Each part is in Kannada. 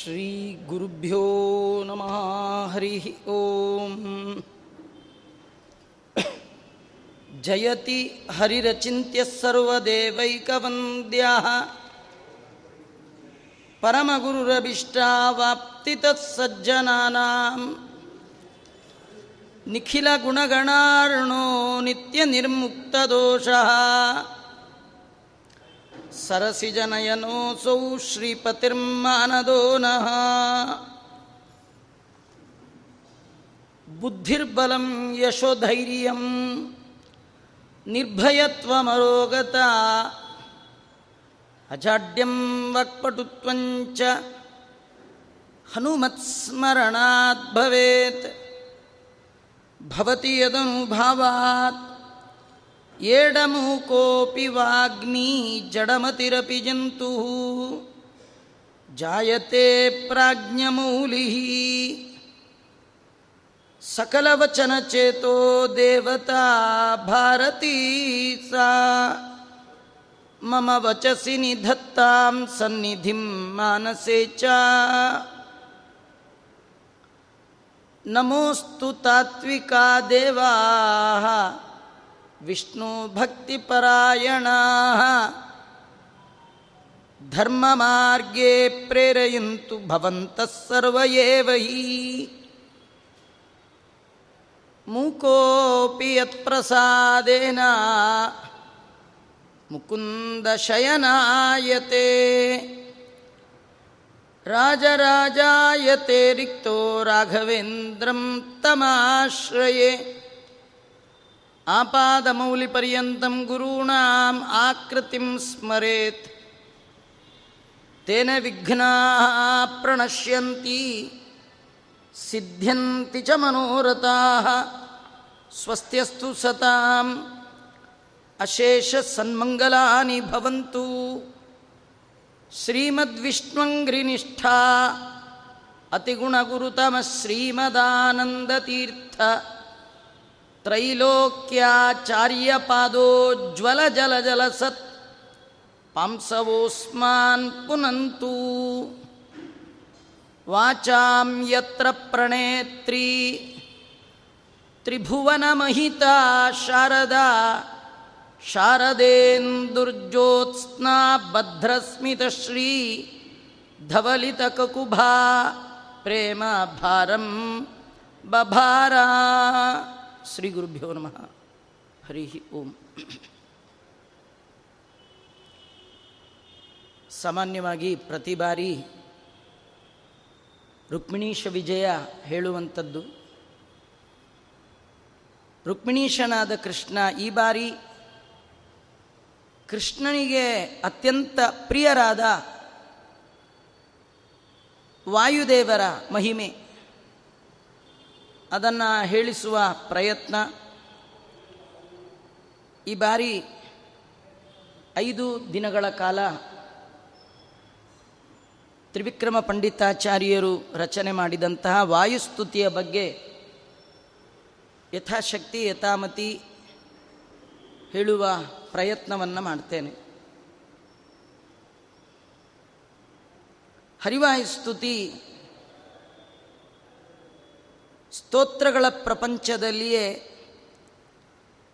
श्रीगुरुभ्यो नमः हरिः ॐ जयति हरिरचिन्त्यः सर्वदेवैकवन्द्यः परमगुरुरभिष्टावाप्तितः सज्जनानां निखिलगुणगणार्णो नित्यनिर्मुक्तदोषः सरसिजनयनोऽसौ श्रीपतिर्मानदो नः बुद्धिर्बलं यशोधैर्यं निर्भयत्वमरोगता अजाड्यं वक्पटुत्वञ्च हनुमत्स्मरणात् भवेत् भवति यदनुभावात् ಏಡಮು ಕೋಪಿ ವಾಗ್ಮಿ ಜಡಮತಿರಪಿ ಜಂತು. ಜಾಯತೆ ಪ್ರಾಜ್ಞಮೌಲಿ ಸಕಲವಚನಚೇತೋ ದೇವತಾ ಭಾರತೀ ಸಾ. ಮಮ ವಚಸಿ ನಿಧತ್ತಾಂ ಸನ್ನಿಧಿಂ ಮಾನಸೆ ಚ. ನಮೋಸ್ತು ತಾತ್ವಿಕಾ ದೇವಾ. विष्णुभक्तिपरायणाः धर्ममार्गे प्रेरयन्तु भवन्तः सर्व एव हि मूकोऽपि यत्प्रसादेन मुकुन्दशयनायते राजराजायते रिक्तो राघवेन्द्रं तमाश्रये ಆಪಾದಮೌಲಿಪರ್ಯಂತಂ ಗುರುಣಾಂ ಆಕೃತಿಂ ಸ್ಮರೇತ್. ತೇನ ವಿಘ್ನಾ ಪ್ರಣಶ್ಯಂತಿ, ಸಿದ್ಧ್ಯಂತಿ ಚ ಮನೋರಥಾ ಸ್ವಸ್ತ್ಯಸ್ತು ಸತಾಂ, ಅಶೇಷ ಸನ್ಮಂಗಲಾನಿ ಭವಂತು. ಶ್ರೀಮದ್ವಿಷ್ಣುಂಗ್ರಿನಿಷ್ಠಾ, ಅತಿಗುಣಗುರುತಮ ಶ್ರೀಮದಾನಂದತೀರ್ಥ. श्रीमद्विष्णुङ्घ्रिनिष्ठा अतिगुणगुरुतमः श्रीमदानन्दतीर्थ त्रैलोक्याचार्यपादोज्ज्वलजलजलसत् पांसवोऽस्मान् पुनन्तु वाचां यत्र प्रणेत्री त्रिभुवनमहिता शारदा शारदेन्दुर्ज्योत्स्ना भद्रस्मितश्री धवलितककुभा प्रेमभारं बभारा ಶ್ರೀ ಗುರುಭ್ಯೋ ನಮಃ. ಹರಿ ಓಂ. ಸಾಮಾನ್ಯವಾಗಿ ಪ್ರತಿ ಬಾರಿ ರುಕ್ಮಿಣೀಶ ವಿಜಯ ಹೇಳುವಂಥದ್ದು. ರುಕ್ಮಿಣೀಶನಾದ ಕೃಷ್ಣ ಈ ಬಾರಿ ಕೃಷ್ಣನಿಗೆ ಅತ್ಯಂತ ಪ್ರಿಯರಾದ ವಾಯುದೇವರ ಮಹಿಮೆ. ಅದನ್ನು ಹೇಳಿಸುವ ಪ್ರಯತ್ನ. ಈ ಬಾರಿ ಐದು ದಿನಗಳ ಕಾಲ ತ್ರಿವಿಕ್ರಮ ಪಂಡಿತಾಚಾರ್ಯರು ರಚನೆ ಮಾಡಿದಂತಹ ವಾಯುಸ್ತುತಿಯ ಬಗ್ಗೆ ಯಥಾಶಕ್ತಿ, ಯಥಾಮತಿ ಹೇಳುವ ಪ್ರಯತ್ನವನ್ನು ಮಾಡ್ತೇನೆ. ಹರಿವಾಯುಸ್ತುತಿ ಸ್ತೋತ್ರಗಳ ಪ್ರಪಂಚದಲ್ಲಿಯೇ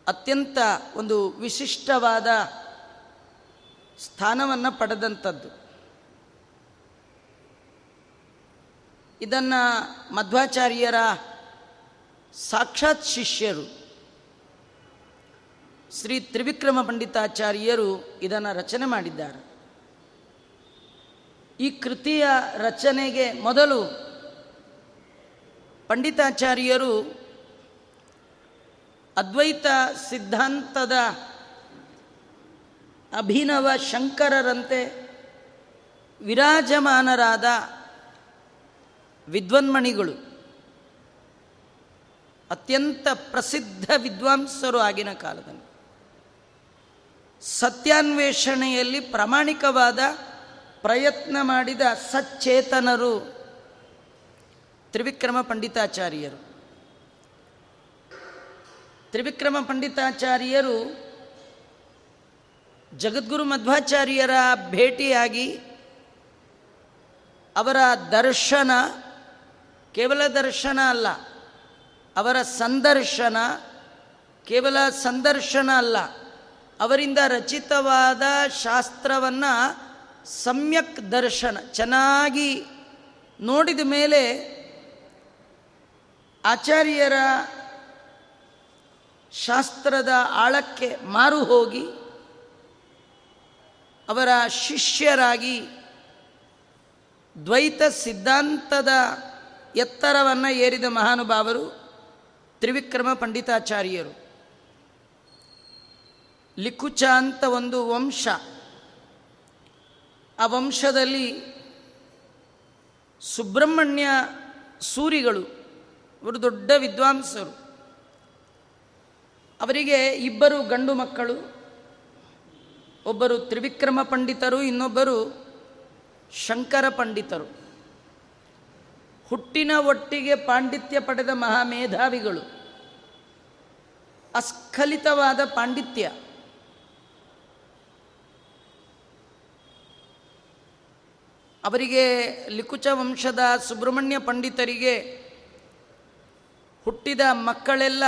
ಅತ್ಯಂತ ಒಂದು ವಿಶಿಷ್ಟವಾದ ಸ್ಥಾನವನ್ನು ಪಡೆದಂಥದ್ದು. ಇದನ್ನು ಮಧ್ವಾಚಾರ್ಯರ ಸಾಕ್ಷಾತ್ ಶಿಷ್ಯರು ಶ್ರೀ ತ್ರಿವಿಕ್ರಮ ಪಂಡಿತಾಚಾರ್ಯರು ಇದನ್ನು ರಚನೆ ಮಾಡಿದ್ದಾರೆ. ಈ ಕೃತಿಯ ರಚನೆಗೆ ಮೊದಲು ಪಂಡಿತಾಚಾರ್ಯರು ಅದ್ವೈತ ಸಿದ್ಧಾಂತದ ಅಭಿನವ ಶಂಕರರಂತೆ ವಿರಾಜಮಾನರಾದ ವಿದ್ವನ್ಮಣಿಗಳು, ಅತ್ಯಂತ ಪ್ರಸಿದ್ಧ ವಿದ್ವಾಂಸರು ಆಗಿನ ಕಾಲದಲ್ಲಿ. ಸತ್ಯಾನ್ವೇಷಣೆಯಲ್ಲಿ ಪ್ರಾಮಾಣಿಕವಾದ ಪ್ರಯತ್ನ ಮಾಡಿದ ಸಚ್ಚೇತನರು ತ್ರಿವಿಕ್ರಮ ಪಂಡಿತಾಚಾರ್ಯರು. ತ್ರಿವಿಕ್ರಮ ಪಂಡಿತಾಚಾರ್ಯರು ಜಗದ್ಗುರು ಮಧ್ವಾಚಾರ್ಯರ ಭೇಟಿಯಾಗಿ ಅವರ ದರ್ಶನ, ಕೇವಲ ದರ್ಶನ ಅಲ್ಲ, ಅವರ ಸಂದರ್ಶನ, ಕೇವಲ ಸಂದರ್ಶನ ಅಲ್ಲ, ಅವರಿಂದ ರಚಿತವಾದ ಶಾಸ್ತ್ರವನ್ನು ಸಮ್ಯಕ್ ದರ್ಶನ, ಚೆನ್ನಾಗಿ ನೋಡಿದ ಮೇಲೆ ಆಚಾರ್ಯರ ಶಾಸ್ತ್ರದ ಆಳಕ್ಕೆ ಮಾರು ಹೋಗಿ ಅವರ ಶಿಷ್ಯರಾಗಿ ದ್ವೈತ ಸಿದ್ಧಾಂತದ ಎತ್ತರವನ್ನು ಏರಿದ ಮಹಾನುಭಾವರು ತ್ರಿವಿಕ್ರಮ ಪಂಡಿತಾಚಾರ್ಯರು. ಲಿಖುಚ ಅಂತ ಒಂದು ವಂಶ. ಆ ವಂಶದಲ್ಲಿ ಸುಬ್ರಹ್ಮಣ್ಯ ಸೂರಿಗಳು. ಅವರು ದೊಡ್ಡ ವಿದ್ವಾಂಸರು. ಅವರಿಗೆ ಇಬ್ಬರು ಗಂಡು ಮಕ್ಕಳು, ಒಬ್ಬರು ತ್ರಿವಿಕ್ರಮ ಪಂಡಿತರು, ಇನ್ನೊಬ್ಬರು ಶಂಕರ ಪಂಡಿತರು. ಹುಟ್ಟಿನ ಒಟ್ಟಿಗೆ ಪಾಂಡಿತ್ಯ ಪಡೆದ ಮಹಾಮೇಧಾವಿಗಳು. ಅಸ್ಖಲಿತವಾದ ಪಾಂಡಿತ್ಯ. ಅವರಿಗೆ ಲಿಕುಚ ವಂಶದ ಸುಬ್ರಹ್ಮಣ್ಯ ಪಂಡಿತರಿಗೆ ಹುಟ್ಟಿದ ಮಕ್ಕಳೆಲ್ಲ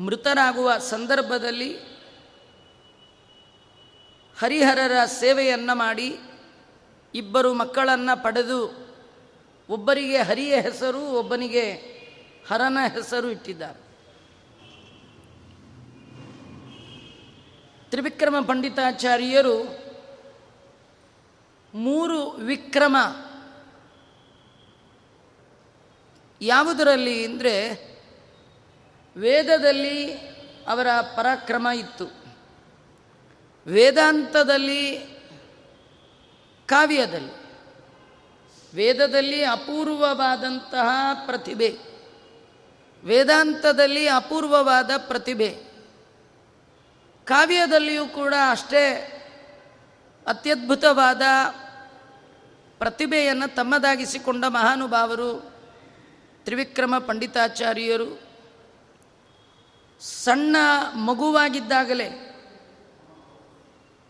ಮೃತರಾಗುವ ಸಂದರ್ಭದಲ್ಲಿ ಹರಿಹರರ ಸೇವೆಯನ್ನು ಮಾಡಿ ಇಬ್ಬರು ಮಕ್ಕಳನ್ನು ಪಡೆದು ಒಬ್ಬರಿಗೆ ಹರಿಯ ಹೆಸರು, ಒಬ್ಬನಿಗೆ ಹರನ ಹೆಸರು ಇಟ್ಟಿದ್ದಾರೆ. ತ್ರಿವಿಕ್ರಮ ಪಂಡಿತಾಚಾರ್ಯರು ಮೂರು ವಿಕ್ರಮ ಯಾವುದರಲ್ಲಿ ಅಂದರೆ ವೇದದಲ್ಲಿ ಅವರ ಪರಾಕ್ರಮ ಇತ್ತು. ವೇದಾಂತದಲ್ಲಿ, ಕಾವ್ಯದಲ್ಲಿ, ವೇದದಲ್ಲಿ ಅಪೂರ್ವವಾದಂತಹ ಪ್ರತಿಭೆ, ವೇದಾಂತದಲ್ಲಿ ಅಪೂರ್ವವಾದ ಪ್ರತಿಭೆ, ಕಾವ್ಯದಲ್ಲಿಯೂ ಕೂಡ ಅಷ್ಟೇ ಅತ್ಯದ್ಭುತವಾದ ಪ್ರತಿಭೆಯನ್ನು ತಮ್ಮದಾಗಿಸಿಕೊಂಡ ಮಹಾನುಭಾವರು ತ್ರಿವಿಕ್ರಮ ಪಂಡಿತಾಚಾರ್ಯರು ಸಣ್ಣ ಮಗುವಾಗಿದ್ದಾಗಲೇ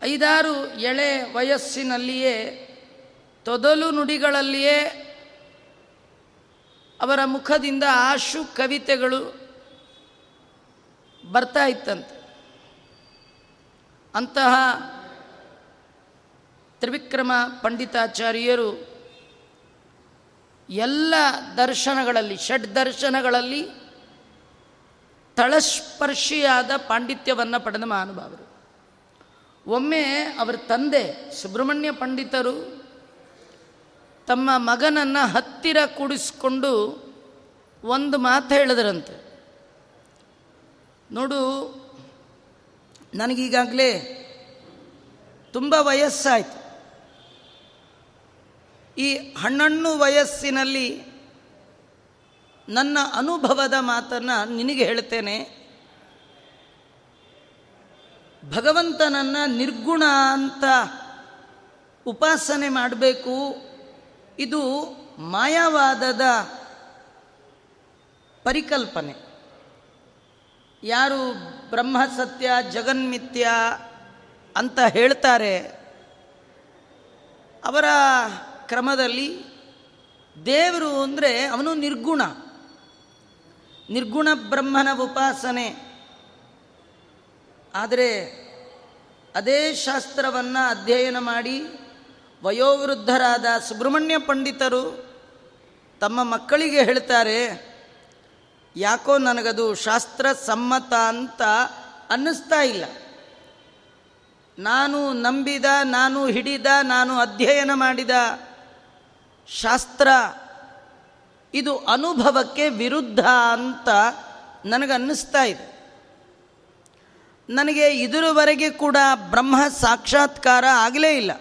ಐದಾರು ಎಳೆ ವಯಸ್ಸಿನಲ್ಲಿಯೇ ತೊದಲು ನುಡಿಗಳಲ್ಲಿಯೇ ಅವರ ಮುಖದಿಂದ ಆಶು ಕವಿತೆಗಳು ಬರ್ತಾ ಇತ್ತಂತೆ. ಅಂತಹ ತ್ರಿವಿಕ್ರಮ ಪಂಡಿತಾಚಾರ್ಯರು ಎಲ್ಲ ದರ್ಶನಗಳಲ್ಲಿ, ಷಡ್ ದರ್ಶನಗಳಲ್ಲಿ ತಳಸ್ಪರ್ಶಿಯಾದ ಪಾಂಡಿತ್ಯವನ್ನು ಪಡೆದ ಮಹಾನುಭಾವರು. ಒಮ್ಮೆ ಅವರ ತಂದೆ, ಸುಬ್ರಹ್ಮಣ್ಯ ಪಂಡಿತರು ತಮ್ಮ ಮಗನನ್ನು ಹತ್ತಿರ ಕೂಡಿಸ್ಕೊಂಡು ಒಂದು ಮಾತು ಹೇಳಿದ್ರಂತೆ. ನೋಡು, ನನಗೀಗಾಗಲೇ ತುಂಬ ವಯಸ್ಸಾಯಿತು. ಈ ಹಣ್ಣಣ್ಣು ವಯಸ್ಸಿನಲ್ಲಿ ನನ್ನ ಅನುಭವದ ಮಾತನ್ನು ನಿನಗೆ ಹೇಳ್ತೇನೆ. ಭಗವಂತನನ್ನು ನಿರ್ಗುಣ ಅಂತ ಉಪಾಸನೆ ಮಾಡಬೇಕು. ಇದು ಮಾಯಾವಾದದ ಪರಿಕಲ್ಪನೆ. ಯಾರು ಬ್ರಹ್ಮ ಸತ್ಯ ಜಗನ್ಮಿಥ್ಯ ಅಂತ ಹೇಳ್ತಾರೆ, ಅವರ ಕ್ರಮದಲ್ಲಿ ದೇವರು ಅಂದರೆ ಅವನು ನಿರ್ಗುಣ. ನಿರ್ಗುಣ ಬ್ರಹ್ಮನ ಉಪಾಸನೆ. ಆದರೆ ಅದೇ ಶಾಸ್ತ್ರವನ್ನು ಅಧ್ಯಯನ ಮಾಡಿ ವಯೋವೃದ್ಧರಾದ ಸುಬ್ರಹ್ಮಣ್ಯ ಪಂಡಿತರು ತಮ್ಮ ಮಕ್ಕಳಿಗೆ ಹೇಳ್ತಾರೆ, ಯಾಕೋ ನನಗದು ಶಾಸ್ತ್ರ ಸಮ್ಮತ ಅಂತ ಅನ್ನಿಸ್ತಾ ಇಲ್ಲ. ನಾನು ನಂಬಿದ, ನಾನು ಹಿಡಿದ, ನಾನು ಅಧ್ಯಯನ ಮಾಡಿದ ಶಾಸ್ತ್ರ. ಇದು ಅನುಭವಕ್ಕೆ ವಿರುದ್ಧ ಅಂತ ನನಗನ್ನಿಸ್ತಾ ಇದೆ. ನನಗೆ ಇದರವರೆಗೆ ಕೂಡ ಬ್ರಹ್ಮ ಸಾಕ್ಷಾತ್ಕಾರ ಆಗಲೇ ಇಲ್ಲ.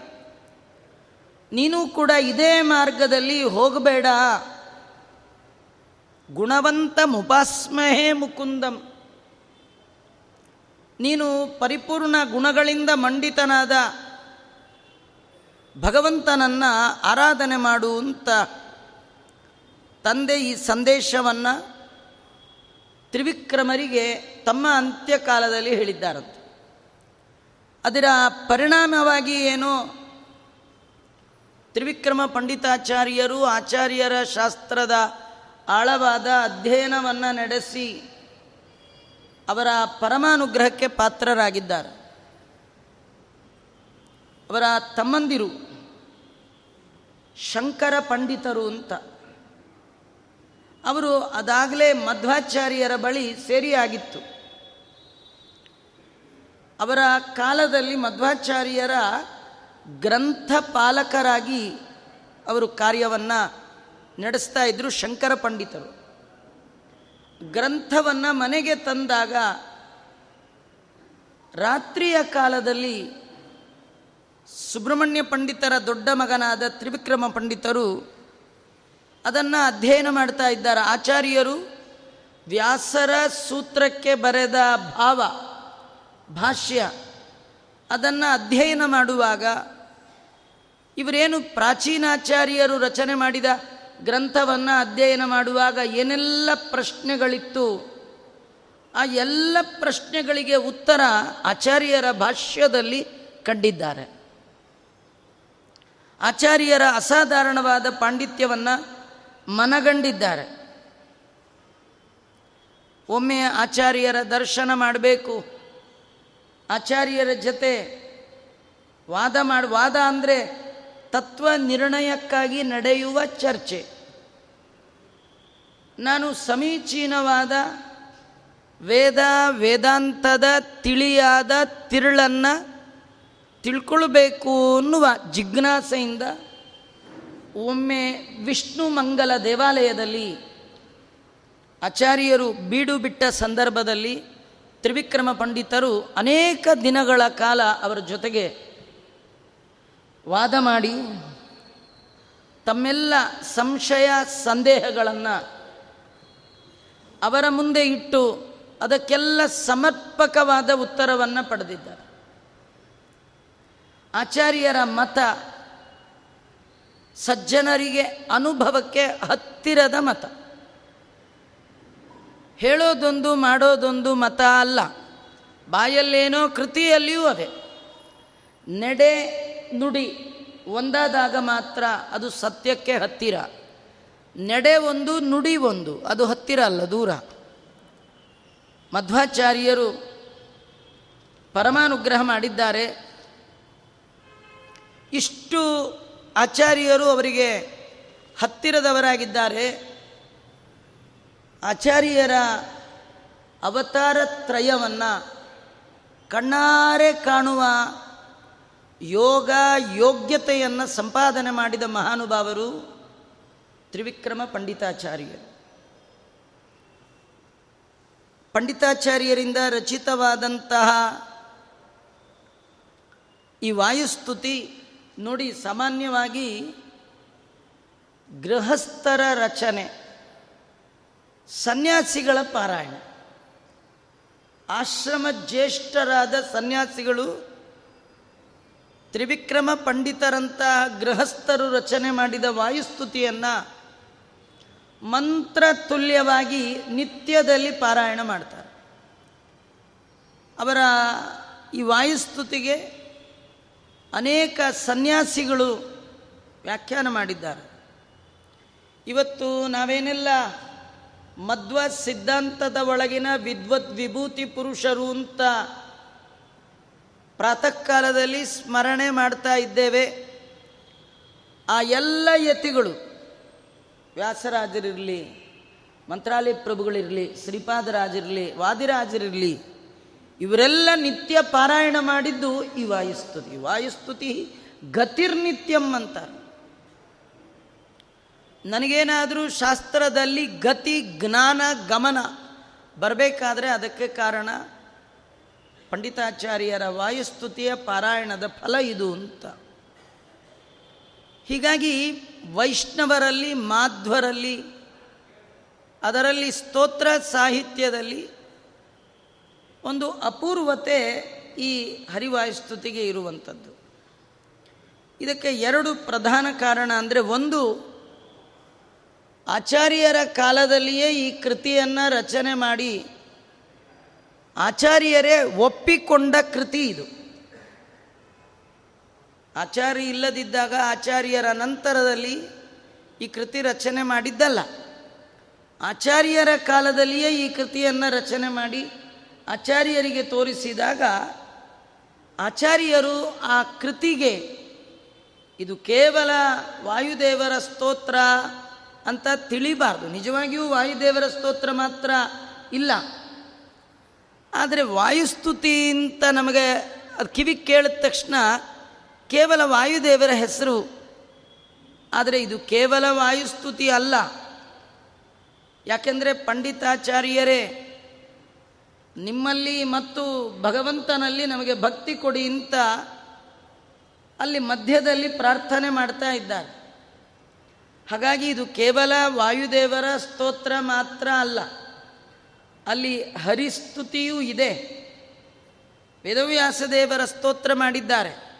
ನೀನು ಕೂಡ ಇದೇ ಮಾರ್ಗದಲ್ಲಿ ಹೋಗಬೇಡ. ಗುಣವಂತ ಮುಪಾಸ್ಮಹೇ ಮುಕುಂದಂ. ನೀನು ಪರಿಪೂರ್ಣ ಗುಣಗಳಿಂದ ಮಂಡಿತನಾದ ಭಗವಂತನನ್ನು ಆರಾಧನೆ ಮಾಡುವಂಥ ತಂದೆ ಈ ಸಂದೇಶವನ್ನು ತ್ರಿವಿಕ್ರಮರಿಗೆ ತಮ್ಮ ಅಂತ್ಯಕಾಲದಲ್ಲಿ ಹೇಳಿದ್ದಾರಂತೆ. ಅದರ ಪರಿಣಾಮವಾಗಿ ಏನೋ? ತ್ರಿವಿಕ್ರಮ ಪಂಡಿತಾಚಾರ್ಯರು ಆಚಾರ್ಯರ ಶಾಸ್ತ್ರದ ಆಳವಾದ ಅಧ್ಯಯನವನ್ನು ನಡೆಸಿ ಅವರ ಪರಮಾನುಗ್ರಹಕ್ಕೆ ಪಾತ್ರರಾಗಿದ್ದಾರೆ. ಅವರ ತಮ್ಮಂದಿರು ಶಂಕರ ಪಂಡಿತರು ಅಂತ. ಅವರು ಅದಾಗಲೇ ಮಧ್ವಾಚಾರ್ಯರ ಬಳಿ ಸೇರಿಯಾಗಿತ್ತು. ಅವರ ಕಾಲದಲ್ಲಿ ಮಧ್ವಾಚಾರ್ಯರ ಗ್ರಂಥ ಪಾಲಕರಾಗಿ ಅವರು ಕಾರ್ಯವನ್ನು ನಡೆಸ್ತಾ ಇದ್ದರು ಶಂಕರ ಪಂಡಿತರು. ಗ್ರಂಥವನ್ನು ಮನೆಗೆ ತಂದಾಗ ರಾತ್ರಿಯ ಕಾಲದಲ್ಲಿ ಸುಬ್ರಹ್ಮಣ್ಯ ಪಂಡಿತರ ದೊಡ್ಡ ಮಗನಾದ ತ್ರಿವಿಕ್ರಮ ಪಂಡಿತರು ಅದನ್ನು ಅಧ್ಯಯನ ಮಾಡ್ತಾ ಇದ್ದಾರೆ. ಆಚಾರ್ಯರು ವ್ಯಾಸರ ಸೂತ್ರಕ್ಕೆ ಬರೆದ ಭಾವ, ಭಾಷ್ಯ ಅದನ್ನು ಅಧ್ಯಯನ ಮಾಡುವಾಗ ಇವರೇನು ಪ್ರಾಚೀನಾಚಾರ್ಯರು ರಚನೆ ಮಾಡಿದ ಗ್ರಂಥವನ್ನು ಅಧ್ಯಯನ ಮಾಡುವಾಗ ಏನೆಲ್ಲ ಪ್ರಶ್ನೆಗಳಿತ್ತು, ಆ ಎಲ್ಲ ಪ್ರಶ್ನೆಗಳಿಗೆ ಉತ್ತರ ಆಚಾರ್ಯರ ಭಾಷ್ಯದಲ್ಲಿ ಕಂಡಿದ್ದಾರೆ. ಆಚಾರ್ಯರ ಅಸಾಧಾರಣವಾದ ಪಾಂಡಿತ್ಯವನ್ನು ಮನಗಂಡಿದ್ದಾರೆ. ಒಮ್ಮೆ ಆಚಾರ್ಯರ ದರ್ಶನ ಮಾಡಬೇಕು. ಆಚಾರ್ಯರ ಜೊತೆ ವಾದ ಮಾಡಿ, ವಾದ ಅಂದರೆ ತತ್ವ ನಿರ್ಣಯಕ್ಕಾಗಿ ನಡೆಯುವ ಚರ್ಚೆ. ನಾನು ಸಮೀಚೀನವಾದ ವೇದ, ವೇದಾಂತದ ತಿಳಿಯಾದ ತಿರುಳನ್ನು ತಿಳ್ಕೊಳ್ಬೇಕು ಅನ್ನುವ ಜಿಜ್ಞಾಸೆಯಿಂದ ಒಮ್ಮೆ ವಿಷ್ಣು ಮಂಗಲ ದೇವಾಲಯದಲ್ಲಿ ಆಚಾರ್ಯರು ಬೀಡು ಬಿಟ್ಟ ಸಂದರ್ಭದಲ್ಲಿ ತ್ರಿವಿಕ್ರಮ ಪಂಡಿತರು ಅನೇಕ ದಿನಗಳ ಕಾಲ ಅವರ ಜೊತೆಗೆ ವಾದ ಮಾಡಿ ತಮ್ಮೆಲ್ಲ ಸಂಶಯ ಸಂದೇಹಗಳನ್ನು ಅವರ ಮುಂದೆ ಇಟ್ಟು ಅದಕ್ಕೆಲ್ಲ ಸಮರ್ಪಕವಾದ ಉತ್ತರವನ್ನು ಪಡೆದಿದ್ದಾರೆ. ಆಚಾರ್ಯರ ಮತ ಸಜ್ಜನರಿಗೆ ಅನುಭವಕ್ಕೆ ಹತ್ತಿರದ ಮತ. ಹೇಳೋದೊಂದು ಮಾಡೋದೊಂದು ಮತ ಅಲ್ಲ. ಬಾಯಲ್ಲೇನೋ ಕೃತಿಯಲ್ಲಿಯೂ ಅದೇ. ನಡೆ ನುಡಿ ಒಂದಾದಾಗ ಮಾತ್ರ ಅದು ಸತ್ಯಕ್ಕೆ ಹತ್ತಿರ. ನಡೆ ಒಂದು, ನುಡಿ ಒಂದು, ಅದು ಹತ್ತಿರ ಅಲ್ಲ, ದೂರ. ಮಧ್ವಾಚಾರ್ಯರು ಪರಮಾನುಗ್ರಹ ಮಾಡಿದ್ದಾರೆ. ಇಷ್ಟು ಆಚಾರ್ಯರು ಅವರಿಗೆ ಹತ್ತಿರದವರಾಗಿದ್ದಾರೆ. ಆಚಾರ್ಯರ ಅವತಾರ ತ್ರಯವನ್ನು ಕಣ್ಣಾರೆ ಕಾಣುವ ಯೋಗ ಯೋಗ್ಯತೆಯನ್ನು ಸಂಪಾದನೆ ಮಾಡಿದ ಮಹಾನುಭಾವರು ತ್ರಿವಿಕ್ರಮ ಪಂಡಿತಾಚಾರ್ಯರು. ಪಂಡಿತಾಚಾರ್ಯರಿಂದ ರಚಿತವಾದಂತಹ ಈ ವಾಯುಸ್ತುತಿ ನೋಡಿ, ಸಾಮಾನ್ಯವಾಗಿ ಗೃಹಸ್ಥರ ರಚನೆ, ಸನ್ಯಾಸಿಗಳ ಪಾರಾಯಣ. ಆಶ್ರಮ ಜ್ಯೇಷ್ಠರಾದ ಸನ್ಯಾಸಿಗಳು ತ್ರಿವಿಕ್ರಮ ಪಂಡಿತರಂತಹ ಗೃಹಸ್ಥರು ರಚನೆ ಮಾಡಿದ ವಾಯುಸ್ತುತಿಯನ್ನು ಮಂತ್ರ ತುಲ್ಯವಾಗಿ ನಿತ್ಯದಲ್ಲಿ ಪಾರಾಯಣ ಮಾಡ್ತಾರೆ. ಅವರ ಈ ವಾಯುಸ್ತುತಿಗೆ ಅನೇಕ ಸನ್ಯಾಸಿಗಳು ವ್ಯಾಖ್ಯಾನ ಮಾಡಿದ್ದಾರೆ. ಇವತ್ತು ನಾವೇನೆಲ್ಲ ಮಧ್ವ ಸಿದ್ಧಾಂತದ ಒಳಗಿನ ವಿದ್ವತ್ ವಿಭೂತಿ ಪುರುಷರು ಅಂತ ಪ್ರಾತಃ ಕಾಲದಲ್ಲಿ ಸ್ಮರಣೆ ಮಾಡ್ತಾ ಇದ್ದೇವೆ. ಆ ಎಲ್ಲ ಯತಿಗಳು, ವ್ಯಾಸರಾಜರಿರಲಿ, ಮಂತ್ರಾಲಯ ಪ್ರಭುಗಳಿರಲಿ ಶ್ರೀಪಾದರಾಜಿರಲಿ ವಾದಿರಾಜರಿರಲಿ ಇವರೆಲ್ಲ ನಿತ್ಯ ಪಾರಾಯಣ ಮಾಡಿದ್ದು ಈ ವಾಯುಸ್ತುತಿ ವಾಯುಸ್ತುತಿ ಗತಿರ್ನಿತ್ಯಂ ಅಂತಾರೆ. ನನಗೇನಾದರೂ ಶಾಸ್ತ್ರದಲ್ಲಿ ಗತಿ, ಜ್ಞಾನ, ಗಮನ ಬರಬೇಕಾದ್ರೆ ಅದಕ್ಕೆ ಕಾರಣ ಪಂಡಿತಾಚಾರ್ಯರ ವಾಯುಸ್ತುತಿಯ ಪಾರಾಯಣದ ಫಲ ಇದು ಅಂತ. ಹೀಗಾಗಿ ವೈಷ್ಣವರಲ್ಲಿ, ಮಾಧ್ವರಲ್ಲಿ, ಅದರಲ್ಲಿ ಸ್ತೋತ್ರ ಸಾಹಿತ್ಯದಲ್ಲಿ ಒಂದು ಅಪೂರ್ವತೆ ಈ ಹರಿವಾಯುಸ್ತುತಿಗೆ ಇರುವಂಥದ್ದು. ಇದಕ್ಕೆ ಎರಡು ಪ್ರಧಾನ ಕಾರಣ ಅಂದರೆ ಒಂದು, ಆಚಾರ್ಯರ ಕಾಲದಲ್ಲಿಯೇ ಈ ಕೃತಿಯನ್ನು ರಚನೆ ಮಾಡಿ ಆಚಾರ್ಯರೇ ಒಪ್ಪಿಕೊಂಡ ಕೃತಿ ಇದು. ಆಚಾರ್ಯ ಇಲ್ಲದಿದ್ದಾಗ ಆಚಾರ್ಯರ ನಂತರದಲ್ಲಿ ಈ ಕೃತಿ ರಚನೆ ಮಾಡಿದ್ದಲ್ಲ. ಆಚಾರ್ಯರ ಕಾಲದಲ್ಲಿಯೇ ಈ ಕೃತಿಯನ್ನು ರಚನೆ ಮಾಡಿ ಆಚಾರ್ಯರಿಗೆ ತೋರಿಸಿದಾಗ ಆಚಾರ್ಯರು ಆ ಕೃತಿಗೆ, ಇದು ಕೇವಲ ವಾಯುದೇವರ ಸ್ತೋತ್ರ ಅಂತ ತಿಳಿಬಾರ್ದು. ನಿಜವಾಗಿಯೂ ವಾಯುದೇವರ ಸ್ತೋತ್ರ ಮಾತ್ರ ಇಲ್ಲ. ಆದರೆ ವಾಯುಸ್ತುತಿ ಅಂತ ನಮಗೆ ಅದು ಕಿವಿ ಕೇಳಿದ ತಕ್ಷಣ ಕೇವಲ ವಾಯುದೇವರ ಹೆಸರು. ಆದರೆ ಇದು ಕೇವಲ ವಾಯುಸ್ತುತಿ ಅಲ್ಲ. ಯಾಕೆಂದರೆ ಪಂಡಿತಾಚಾರ್ಯರೇ ನಿಮ್ಮಲ್ಲಿ ಮತ್ತು ಭಗವಂತನಲ್ಲಿ ನಮಗೆ ಭಕ್ತಿ ಕೊಡಿ ಅಂತ ಅಲ್ಲಿ ಮಧ್ಯದಲ್ಲಿ ಪ್ರಾರ್ಥನೆ ಮಾಡ್ತಾ ಇದ್ದಾರೆ. ಹಾಗಾಗಿ ಇದು ಕೇವಲ ವಾಯುದೇವರ ಸ್ತೋತ್ರ ಮಾತ್ರ ಅಲ್ಲ. ಅಲ್ಲಿ ಹರಿಸ್ತುತಿಯೂ ಇದೆ. ವೇದವ್ಯಾಸ ದೇವರ ಸ್ತೋತ್ರ ಮಾಡಿದ್ದಾರೆ.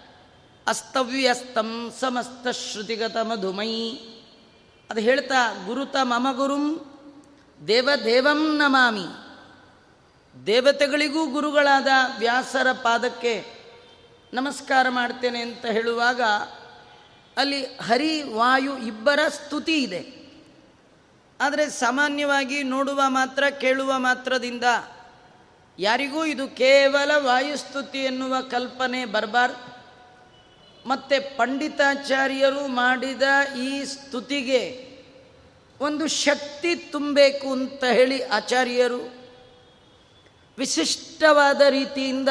ಅಸ್ತವ್ಯಸ್ತಂ ಸಮಸ್ತ ಶ್ರುತಿಗತ ಮಧುಮೈ ಅದು ಹೇಳ್ತಾ ಗುರುತ ಮಮ ಗುರುಂ ದೇವದೇವಂ ನಮಾಮಿ. ದೇವತೆಗಳಿಗೂ ಗುರುಗಳಾದ ವ್ಯಾಸರ ಪಾದಕ್ಕೆ ನಮಸ್ಕಾರ ಮಾಡ್ತೇನೆ ಅಂತ ಹೇಳುವಾಗ ಅಲ್ಲಿ ಹರಿ, ವಾಯು ಇಬ್ಬರ ಸ್ತುತಿ ಇದೆ. ಆದರೆ ಸಾಮಾನ್ಯವಾಗಿ ನೋಡುವ ಮಾತ್ರ, ಕೇಳುವ ಮಾತ್ರದಿಂದ ಯಾರಿಗೂ ಇದು ಕೇವಲ ವಾಯುಸ್ತುತಿ ಎನ್ನುವ ಕಲ್ಪನೆ ಬರಬಾರ್ದು. ಮತ್ತು ಪಂಡಿತಾಚಾರ್ಯರು ಮಾಡಿದ ಈ ಸ್ತುತಿಗೆ ಒಂದು ಶಕ್ತಿ ತುಂಬಬೇಕು ಅಂತ ಹೇಳಿ ಆಚಾರ್ಯರು ವಿಶಿಷ್ಟವಾದ ರೀತಿಯಿಂದ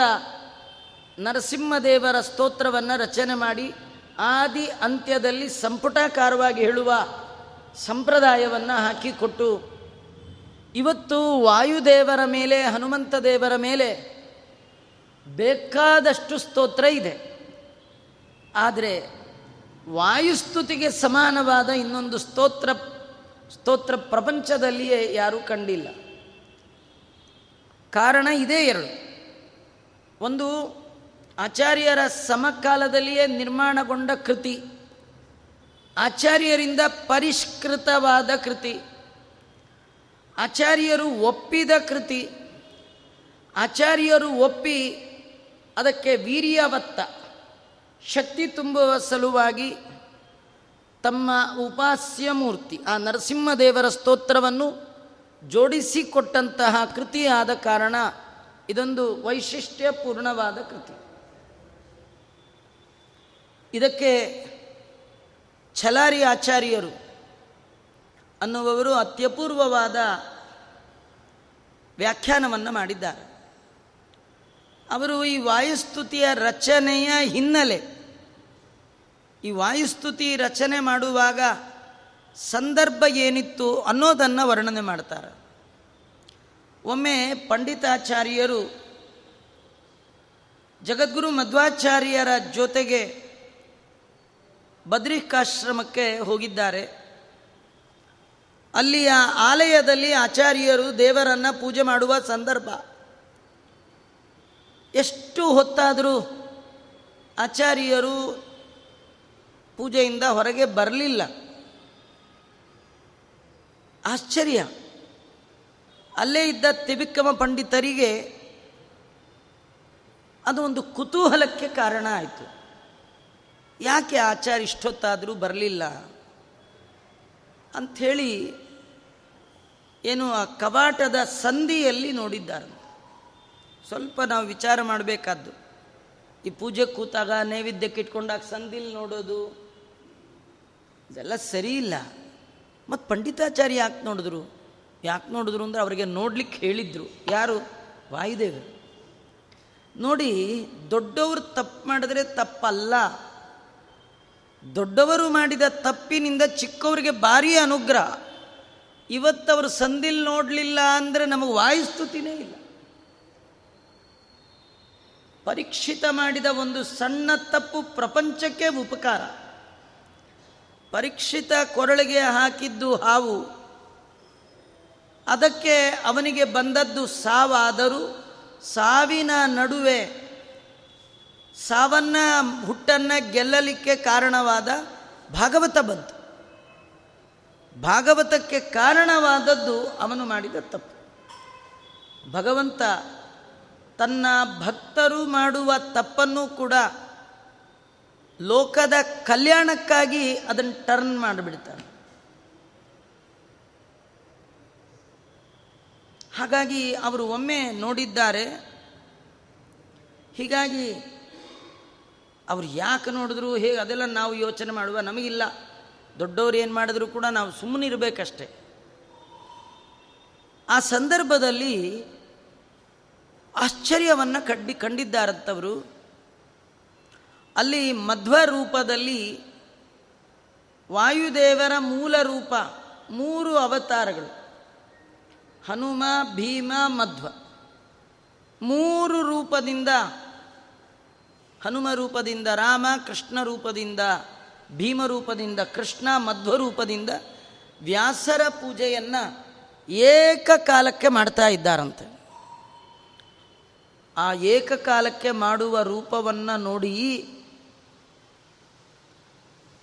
ನರಸಿಂಹದೇವರ ಸ್ತೋತ್ರವನ್ನು ರಚನೆ ಮಾಡಿ ಆದಿ ಅಂತ್ಯದಲ್ಲಿ ಸಂಪುಟಾಕಾರವಾಗಿ ಹೇಳುವ ಸಂಪ್ರದಾಯವನ್ನು ಹಾಕಿಕೊಟ್ಟು ಇವತ್ತು ವಾಯುದೇವರ ಮೇಲೆ, ಹನುಮಂತ ದೇವರ ಮೇಲೆ ಬೇಕಾದಷ್ಟು ಸ್ತೋತ್ರ ಇದೆ. ಆದರೆ ವಾಯುಸ್ತುತಿಗೆ ಸಮಾನವಾದ ಇನ್ನೊಂದು ಸ್ತೋತ್ರ ಸ್ತೋತ್ರ ಪ್ರಪಂಚದಲ್ಲಿಯೇ ಯಾರೂ ಕಂಡಿಲ್ಲ. ಕಾರಣ ಇದೇ ಎರಡು. ಒಂದು, ಆಚಾರ್ಯರ ಸಮಕಾಲದಲ್ಲಿಯೇ ನಿರ್ಮಾಣಗೊಂಡ ಕೃತಿ, ಆಚಾರ್ಯರಿಂದ ಪರಿಷ್ಕೃತವಾದ ಕೃತಿ, ಆಚಾರ್ಯರು ಒಪ್ಪಿದ ಕೃತಿ, ಆಚಾರ್ಯರು ಒಪ್ಪಿ ಅದಕ್ಕೆ ವೀರ್ಯವತ್ತ, ಶಕ್ತಿ ತುಂಬುವ ಸಲುವಾಗಿ ತಮ್ಮ ಉಪಾಸ್ಯ ಮೂರ್ತಿ, ಆ ನರಸಿಂಹದೇವರ ಸ್ತೋತ್ರವನ್ನು ಜೋಡಿಸಿಕೊಟ್ಟಂತಹ ಕೃತಿ ಆದ ಕಾರಣ ಇದೊಂದು ವೈಶಿಷ್ಟ್ಯಪೂರ್ಣವಾದ ಕೃತಿ. ಇದಕ್ಕೆ ಛಲಾರಿ ಆಚಾರ್ಯರು ಅನ್ನುವವರು ಅತ್ಯಪೂರ್ವವಾದ ವ್ಯಾಖ್ಯಾನವನ್ನು ಮಾಡಿದ್ದಾರೆ. ಅವರು ಈ ವಾಯುಸ್ತುತಿಯ ರಚನೆಯ ಹಿನ್ನೆಲೆ, ಈ ವಾಯುಸ್ತುತಿ ರಚನೆ ಮಾಡುವಾಗ ಸಂದರ್ಭ ಏನಿತ್ತು ಅನ್ನೋದನ್ನು ವರ್ಣನೆ ಮಾಡ್ತಾರೆ. ಒಮ್ಮೆ ಪಂಡಿತಾಚಾರ್ಯರು ಜಗದ್ಗುರು ಮಧ್ವಾಚಾರ್ಯರ ಜೊತೆಗೆ ಬದ್ರಿಕಾಶ್ರಮಕ್ಕೆ ಹೋಗಿದ್ದಾರೆ. ಅಲ್ಲಿಯ ಆಲಯದಲ್ಲಿ ಆಚಾರ್ಯರು ದೇವರನ್ನು ಪೂಜೆ ಮಾಡುವ ಸಂದರ್ಭ. ಎಷ್ಟು ಹೊತ್ತಾದರೂ ಆಚಾರ್ಯರು ಪೂಜೆಯಿಂದ ಹೊರಗೆ ಬರಲಿಲ್ಲ. ಆಶ್ಚರ್ಯ. ಅಲ್ಲೇ ಇದ್ದ ತಿಬಿಕ್ಕಮ ಪಂಡಿತರಿಗೆ ಅದು ಒಂದು ಕುತೂಹಲಕ್ಕೆ ಕಾರಣ ಆಯಿತು. ಯಾಕೆ ಆಚಾರ್ಯ ಇಷ್ಟೊತ್ತಾದರೂ ಬರಲಿಲ್ಲ? ಅಂಥೇಳಿ ಏನು ಆ ಕವಾಟದ ಸಂಧಿಯಲ್ಲಿ ನೋಡಿದ್ದಾರೆ. ಸ್ವಲ್ಪ ನಾವು ವಿಚಾರ ಮಾಡಬೇಕಾದ್ದು. ಈ ಪೂಜೆ ಕೂತಾಗ ನೈವೇದ್ಯಕ್ಕೆ ಇಟ್ಕೊಂಡಾಗ ಸಂಧಿಲಿ ನೋಡೋದು, ಇದೆಲ್ಲ ಸರಿ ಮತ್ತು ಪಂಡಿತಾಚಾರ್ಯ ಯಾಕೆ ನೋಡಿದ್ರು? ಯಾಕೆ ನೋಡಿದ್ರು ಅಂದರೆ ಅವರಿಗೆ ನೋಡ್ಲಿಕ್ಕೆ ಹೇಳಿದ್ರು. ಯಾರು? ವಾಯುದೇವರು. ನೋಡಿ, ದೊಡ್ಡವರು ತಪ್ಪು ಮಾಡಿದ್ರೆ ತಪ್ಪಲ್ಲ. ದೊಡ್ಡವರು ಮಾಡಿದ ತಪ್ಪಿನಿಂದ ಚಿಕ್ಕವರಿಗೆ ಭಾರಿ ಅನುಗ್ರಹ. ಇವತ್ತವರು ಸಂದಿಲ್ ನೋಡಲಿಲ್ಲ ಅಂದರೆ ನಮಗೆ ವಾಯುಸ್ತುತಿನೇ ಇಲ್ಲ. ಪರೀಕ್ಷಿತ ಮಾಡಿದ ಒಂದು ಸಣ್ಣ ತಪ್ಪು ಪ್ರಪಂಚಕ್ಕೆ ಉಪಕಾರ. ಪರೀಕ್ಷಿತ ಕೊರಳಿಗೆ ಹಾಕಿದ್ದು ಹಾವು. ಅದಕ್ಕೆ ಅವನಿಗೆ ಬಂದದ್ದು ಸಾವಾದರೂ ಸಾವಿನ ನಡುವೆ ಸಾವನ್ನ ಹುಟ್ಟನ್ನು ಗೆಲ್ಲಲಿಕ್ಕೆ ಕಾರಣವಾದ ಭಾಗವತ ಬಂತು. ಭಾಗವತಕ್ಕೆ ಕಾರಣವಾದದ್ದು ಅವನು ಮಾಡಿದ ತಪ್ಪು. ಭಗವಂತ ತನ್ನ ಭಕ್ತರು ಮಾಡುವ ತಪ್ಪನ್ನು ಕೂಡ ಲೋಕದ ಕಲ್ಯಾಣಕ್ಕಾಗಿ ಅದನ್ನು ಟರ್ನ್ ಮಾಡಿಬಿಡ್ತಾನೆ ಹಾಗಾಗಿ ಅವರು ಒಮ್ಮೆ ನೋಡಿದ್ದಾರೆ. ಹೀಗಾಗಿ ಅವ್ರು ಯಾಕೆ ನೋಡಿದ್ರು, ಹೇಗೆ ಅದೆಲ್ಲ ನಾವು ಯೋಚನೆ ಮಾಡುವ, ನಮಗಿಲ್ಲ. ದೊಡ್ಡವರು ಏನು ಮಾಡಿದ್ರು ಕೂಡ ನಾವು ಸುಮ್ಮನಿರಬೇಕಷ್ಟೆ ಆ ಸಂದರ್ಭದಲ್ಲಿ ಆಶ್ಚರ್ಯವನ್ನು ಕಡ್ಡಿ ಕಂಡಿದ್ದಾರಂಥವರು ಅಲ್ಲಿ ಮಧ್ವ ರೂಪದಲ್ಲಿ ವಾಯುದೇವರ ಮೂಲ ರೂಪ, ಮೂರು ಅವತಾರಗಳು. ಹನುಮ, ಭೀಮ, ಮಧ್ವ. ಮೂರು ರೂಪದಿಂದ ಹನುಮ ರೂಪದಿಂದ ರಾಮ, ಕೃಷ್ಣ ರೂಪದಿಂದ ಭೀಮ ರೂಪದಿಂದ ಕೃಷ್ಣ, ಮಧ್ವ ರೂಪದಿಂದ ವ್ಯಾಸರ ಪೂಜೆಯನ್ನು ಏಕಕಾಲಕ್ಕೆ ಮಾಡ್ತಾ ಇದ್ದಾರಂತೆ. ಆ ಏಕಕಾಲಕ್ಕೆ ಮಾಡುವ ರೂಪವನ್ನು ನೋಡಿ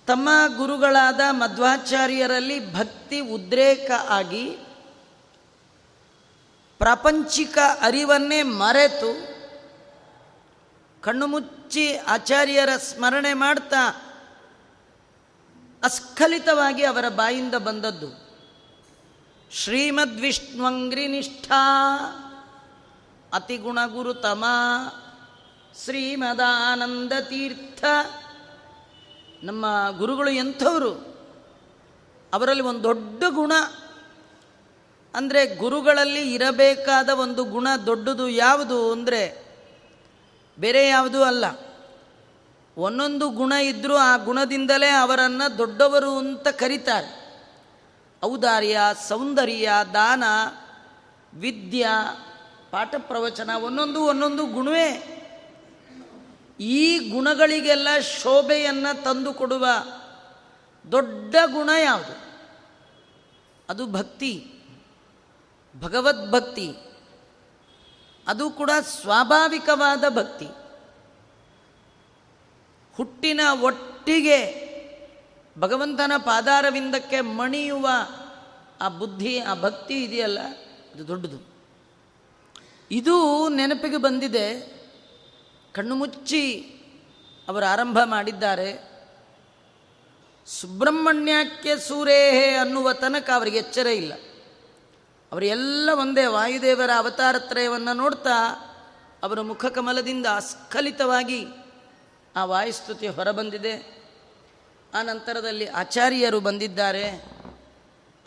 ತಮ್ಮ ಗುರುಗಳಾದ ಮಧ್ವಾಚಾರ್ಯರಲ್ಲಿ ಭಕ್ತಿ ಉದ್ರೇಕ ಆಗಿ ಪ್ರಾಪಂಚಿಕ ಅರಿವನ್ನೇ ಮರೆತು ಕಣ್ಣು ಮುಚ್ಚಿ ಆಚಾರ್ಯರ ಸ್ಮರಣೆ ಮಾಡ್ತಾ ಅಸ್ಖಲಿತವಾಗಿ ಅವರ ಬಾಯಿಂದ ಬಂದದ್ದು. ಶ್ರೀಮದ್ವಿಷ್ಣುವಂಗ್ರಿ ನಿಷ್ಠಾ ಅತಿಗುಣ ತಮ ಶ್ರೀಮದಾನಂದ ತೀರ್ಥ ನಮ್ಮ ಗುರುಗಳು ಎಂಥವರು? ಅವರಲ್ಲಿ ಒಂದು ದೊಡ್ಡ ಗುಣ. ಅಂದರೆ ಗುರುಗಳಲ್ಲಿ ಇರಬೇಕಾದ ಒಂದು ಗುಣ ದೊಡ್ಡದು ಯಾವುದು ಅಂದರೆ ಬೇರೆ ಯಾವುದೂ ಅಲ್ಲ. ಒಂದೊಂದು ಗುಣ ಇದ್ದರೂ ಆ ಗುಣದಿಂದಲೇ ಅವರನ್ನು ದೊಡ್ಡವರು ಅಂತ ಕರೀತಾರೆ. ಔದಾರ್ಯ, ಸೌಂದರ್ಯ, ದಾನ, ವಿದ್ಯಾ, ಪಾಠ ಪ್ರವಚನ, ಒಂದೊಂದು ಒಂದೊಂದು ಗುಣವೇ. ಈ ಗುಣಗಳಿಗೆಲ್ಲ ಶೋಭೆಯನ್ನು ತಂದು ಕೊಡುವ ದೊಡ್ಡ ಗುಣ ಯಾವುದು? ಅದು ಭಕ್ತಿ. ಭಗವದ್ಭಕ್ತಿ. ಅದು ಕೂಡ ಸ್ವಾಭಾವಿಕವಾದ ಭಕ್ತಿ. ಹುಟ್ಟಿನ ಒಟ್ಟಿಗೆ ಭಗವಂತನ ಪಾದಾರವಿಂದಕ್ಕೆ ಮಣಿಯುವ ಆ ಬುದ್ಧಿ, ಆ ಭಕ್ತಿ ಇದೆಯಲ್ಲ, ಅದು ದೊಡ್ಡದು. ಇದು ನೆನಪಿಗೆ ಬಂದಿದೆ. ಕಣ್ಣು ಮುಚ್ಚಿ ಅವರು ಆರಂಭ ಮಾಡಿದ್ದಾರೆ. ಸುಬ್ರಹ್ಮಣ್ಯಕ್ಕೆ ಸೂರೇಹೆ ಅನ್ನುವ ತನಕ ಅವರಿಗೆ ಎಚ್ಚರ ಇಲ್ಲ. ಅವರೆಲ್ಲ ಒಂದೇ ವಾಯುದೇವರ ಅವತಾರತ್ರಯವನ್ನು ನೋಡ್ತಾ ಅವರ ಮುಖಕಮಲದಿಂದ ಅಸ್ಖಲಿತವಾಗಿ ಆ ವಾಯುಸ್ತುತಿ ಹೊರಬಂದಿದೆ. ಆ ನಂತರದಲ್ಲಿ ಆಚಾರ್ಯರು ಬಂದಿದ್ದಾರೆ.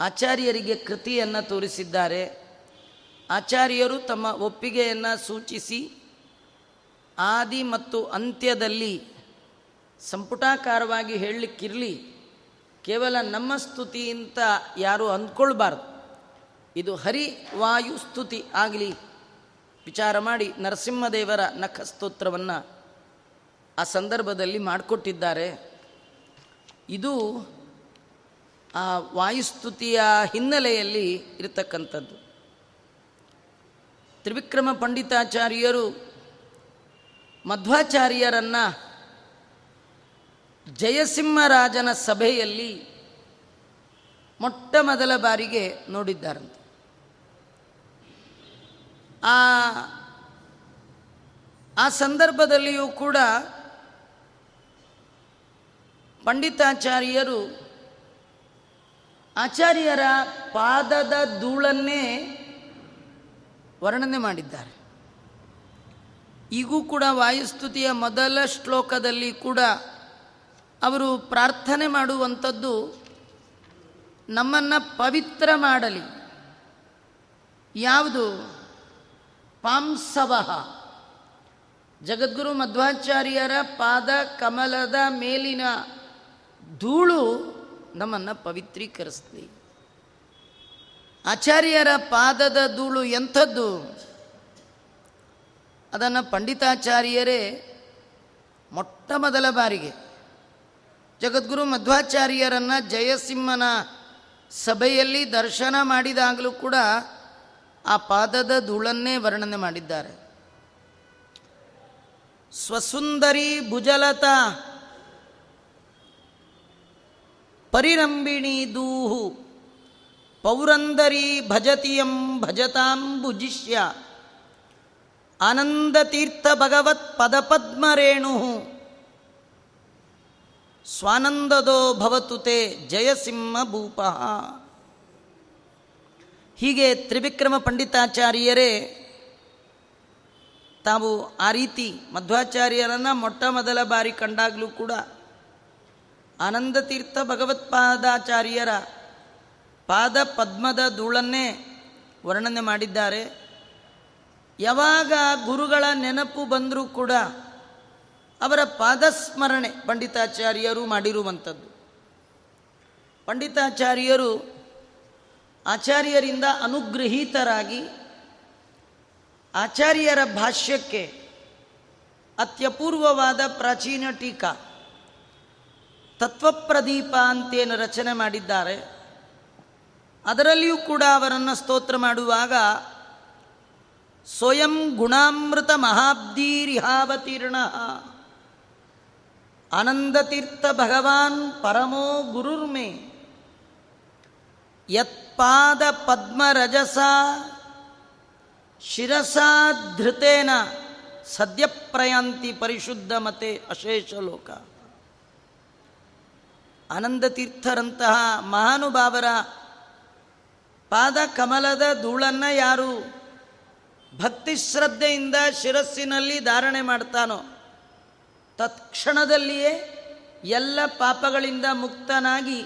ಆಚಾರ್ಯರಿಗೆ ಕೃತಿಯನ್ನು ತೋರಿಸಿದ್ದಾರೆ. ಆಚಾರ್ಯರು ತಮ್ಮ ಒಪ್ಪಿಗೆಯನ್ನು ಸೂಚಿಸಿ ಆದಿ ಮತ್ತು ಅಂತ್ಯದಲ್ಲಿ ಸಂಪುಟಾಕಾರವಾಗಿ ಹೇಳಲಿಕ್ಕಿರಲಿ, ಕೇವಲ ನಮ್ಮ ಸ್ತುತಿ ಅಂತ ಯಾರೂ ಅಂದ್ಕೊಳ್ಬಾರ್ದು. ಇದು ಹರಿ ವಾಯು ಸ್ತುತಿ ಆಗಲಿ. ವಿಚಾರ ಮಾಡಿ ನರಸಿಂಹದೇವರ ನಖ ಸ್ತೋತ್ರವನ್ನು ಆ ಸಂದರ್ಭದಲ್ಲಿ ಮಾಡಿಕೊಟ್ಟಿದ್ದಾರೆ. ಇದು ಆ ವಾಯುಸ್ತುತಿಯ ಹಿನ್ನೆಲೆಯಲ್ಲಿ ಇರತಕ್ಕಂಥದ್ದು. ತ್ರಿವಿಕ್ರಮ ಪಂಡಿತಾಚಾರ್ಯರು ಮಧ್ವಾಚಾರ್ಯರನ್ನು ಜಯಸಿಂಹರಾಜನ ಸಭೆಯಲ್ಲಿ ಮೊಟ್ಟ ಮೊದಲ ಬಾರಿಗೆ ನೋಡಿದ್ದಾರಂತೆ. ಆ ಆ ಸಂದರ್ಭದಲ್ಲಿಯೂ ಕೂಡ ಪಂಡಿತಾಚಾರ್ಯರು ಆಚಾರ್ಯರ ಪಾದದ ಧೂಳನ್ನೇ ವರ್ಣನೆ ಮಾಡಿದ್ದಾರೆ. ಈಗೂ ಕೂಡ ವಾಯುಸ್ತುತಿಯ ಮೊದಲ ಶ್ಲೋಕದಲ್ಲಿ ಕೂಡ ಅವರು ಪ್ರಾರ್ಥನೆ ಮಾಡುವಂಥದ್ದು ನಮ್ಮನ್ನು ಪವಿತ್ರ ಮಾಡಲಿ. ಯಾವುದು? ಪಾಂಸವಹ ಜಗದ್ಗುರು ಮಧ್ವಾಚಾರ್ಯರ ಪಾದ ಕಮಲದ ಮೇಲಿನ ಧೂಳು ನಮ್ಮನ್ನು ಪವಿತ್ರೀಕರಿಸ್ತೀವಿ ಆಚಾರ್ಯರ ಪಾದದ ಧೂಳು ಎಂಥದ್ದು? ಅದನ್ನು ಪಂಡಿತಾಚಾರ್ಯರೇ ಮೊಟ್ಟ ಮೊದಲ ಬಾರಿಗೆ ಜಗದ್ಗುರು ಮಧ್ವಾಚಾರ್ಯರನ್ನು ಜಯಸಿಂಹನ ಸಭೆಯಲ್ಲಿ ದರ್ಶನ ಮಾಡಿದಾಗಲೂ ಕೂಡ ಆ ಪಾದದ ಧೂಳನ್ನೇ ವರ್ಣನೆ ಮಾಡಿದ್ದಾರೆ. ಸ್ವಸುಂದರಿ ಭುಜಲತಾ ಪರಿರಂಬಿಣಿ ದೂಹು ಪೌರಂದರಿ ಭಜತಿಯಂ ಭಜತಾಂ ಭುಜಿಷ್ಯ ಆನಂದತೀರ್ಥ ಭಗವತ್ ಪದಪದ್ಮರೇಣು ಸ್ವಾನಂದದೋ ಭವತುತೆ ಜಯಸಿಂಹ ಭೂಪ. ಹೀಗೆ ತ್ರಿವಿಕ್ರಮ ಪಂಡಿತಾಚಾರ್ಯರೇ, ತಾವು ಆ ರೀತಿ ಮಧ್ವಾಚಾರ್ಯರನ್ನು ಮೊಟ್ಟ ಮೊದಲ ಬಾರಿ ಕಂಡಾಗಲೂ ಕೂಡ ಆನಂದತೀರ್ಥ ಭಗವತ್ಪಾದಾಚಾರ್ಯರ ಪಾದ ಪದ್ಮದ ಧೂಳನ್ನೇ ವರ್ಣನೆ ಮಾಡಿದ್ದಾರೆ. ಯಾವಾಗ ಗುರುಗಳ ನೆನಪು ಬಂದರೂ ಕೂಡ ಅವರ ಪಾದಸ್ಮರಣೆ ಪಂಡಿತಾಚಾರ್ಯರು ಮಾಡಿರುವಂಥದ್ದು. ಪಂಡಿತಾಚಾರ್ಯರು ಆಚಾರ್ಯರಿಂದ ಅನುಗ್ರಹೀತರಾಗಿ ಆಚಾರ್ಯರ ಭಾಷ್ಯಕ್ಕೆ ಅತ್ಯಪೂರ್ವವಾದ ಪ್ರಾಚೀನ ಟೀಕಾ, ತತ್ವಪ್ರದೀಪ ಅಂತೇನು ರಚನೆ ಮಾಡಿದ್ದಾರೆ. ಅದರಲ್ಲಿಯೂ ಕೂಡ ಅವರನ್ನು ಸ್ತೋತ್ರ ಮಾಡುವಾಗ ಸ್ವಯಂ ಗುಣಾಮೃತ ಮಹಾಬ್ದೀರಿಹಾವತೀರ್ಣ. ಆನಂದತೀರ್ಥ ಭಗವಾನ್ ಪರಮೋ ಗುರುರ್ಮೆ. ಯತ್ಪಾದ ಪದ್ಮರಜಸ ಶಿರಸಾಧೃತೇನ ಸದ್ಯಪ್ರಯಾಂತಿ ಪರಿಶುದ್ಧ ಮತೆ ಅಶೇಷ ಲೋಕ. ಆನಂದತೀರ್ಥರಂತಹ ಮಹಾನುಭಾವರ ಪಾದ ಕಮಲದ ಧೂಳನ್ನು ಯಾರು ಭಕ್ತಿ ಶ್ರದ್ಧೆಯಿಂದ ಶಿರಸ್ಸಿನಲ್ಲಿ ಧಾರಣೆ ಮಾಡ್ತಾನೋ, ತತ್ಕ್ಷಣದಲ್ಲಿಯೇ ಎಲ್ಲ ಪಾಪಗಳಿಂದ ಮುಕ್ತನಾಗಿ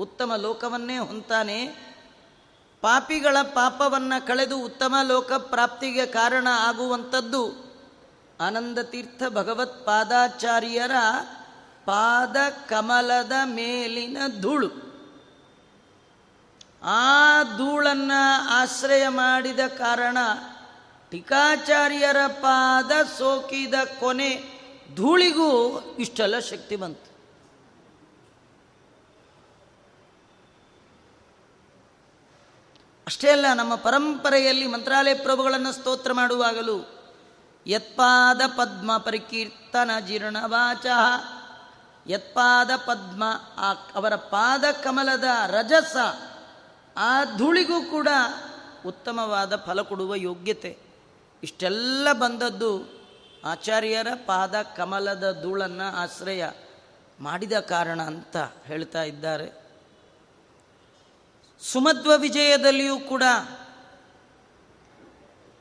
ಉತ್ತಮ ಲೋಕವನ್ನೇ ಹೊಂತಾನೆ ಪಾಪಿಗಳ ಪಾಪವನ್ನು ಕಳೆದು ಉತ್ತಮ ಲೋಕ ಪ್ರಾಪ್ತಿಗೆ ಕಾರಣ ಆಗುವಂಥದ್ದು ಭಗವತ್ ಪಾದಾಚಾರ್ಯರ ಪಾದ ಕಮಲದ ಮೇಲಿನ ಧೂಳು. ಆ ಧೂಳನ್ನು ಆಶ್ರಯ ಮಾಡಿದ ಕಾರಣ ಟೀಕಾಚಾರ್ಯರ ಪಾದ ಸೋಕಿದ ಕೊನೆ ಧೂಳಿಗೂ ಇಷ್ಟೆಲ್ಲ ಶಕ್ತಿ ಬಂತು. ಅಷ್ಟೇ ಅಲ್ಲ, ನಮ್ಮ ಪರಂಪರೆಯಲ್ಲಿ ಮಂತ್ರಾಲಯ ಪ್ರಭುಗಳನ್ನು ಸ್ತೋತ್ರ ಮಾಡುವಾಗಲೂ ಯತ್ಪಾದ ಪದ್ಮ ಪರಿಕೀರ್ತನ ಜೀರ್ಣವಾಚ, ಯತ್ಪಾದ ಪದ್ಮ ಆ ಅವರ ಪಾದ ಕಮಲದ ರಜಸ ಆ ಧೂಳಿಗೂ ಕೂಡ ಉತ್ತಮವಾದ ಫಲ ಕೊಡುವ ಯೋಗ್ಯತೆ. ಇಷ್ಟೆಲ್ಲ ಬಂದದ್ದು ಆಚಾರ್ಯರ ಪಾದ ಕಮಲದ ಧೂಳನ್ನು ಆಶ್ರಯ ಮಾಡಿದ ಕಾರಣ ಅಂತ ಹೇಳ್ತಾ ಇದ್ದಾರೆ. ಸುಮಧ್ವ ವಿಜಯದಲ್ಲಿಯೂ ಕೂಡ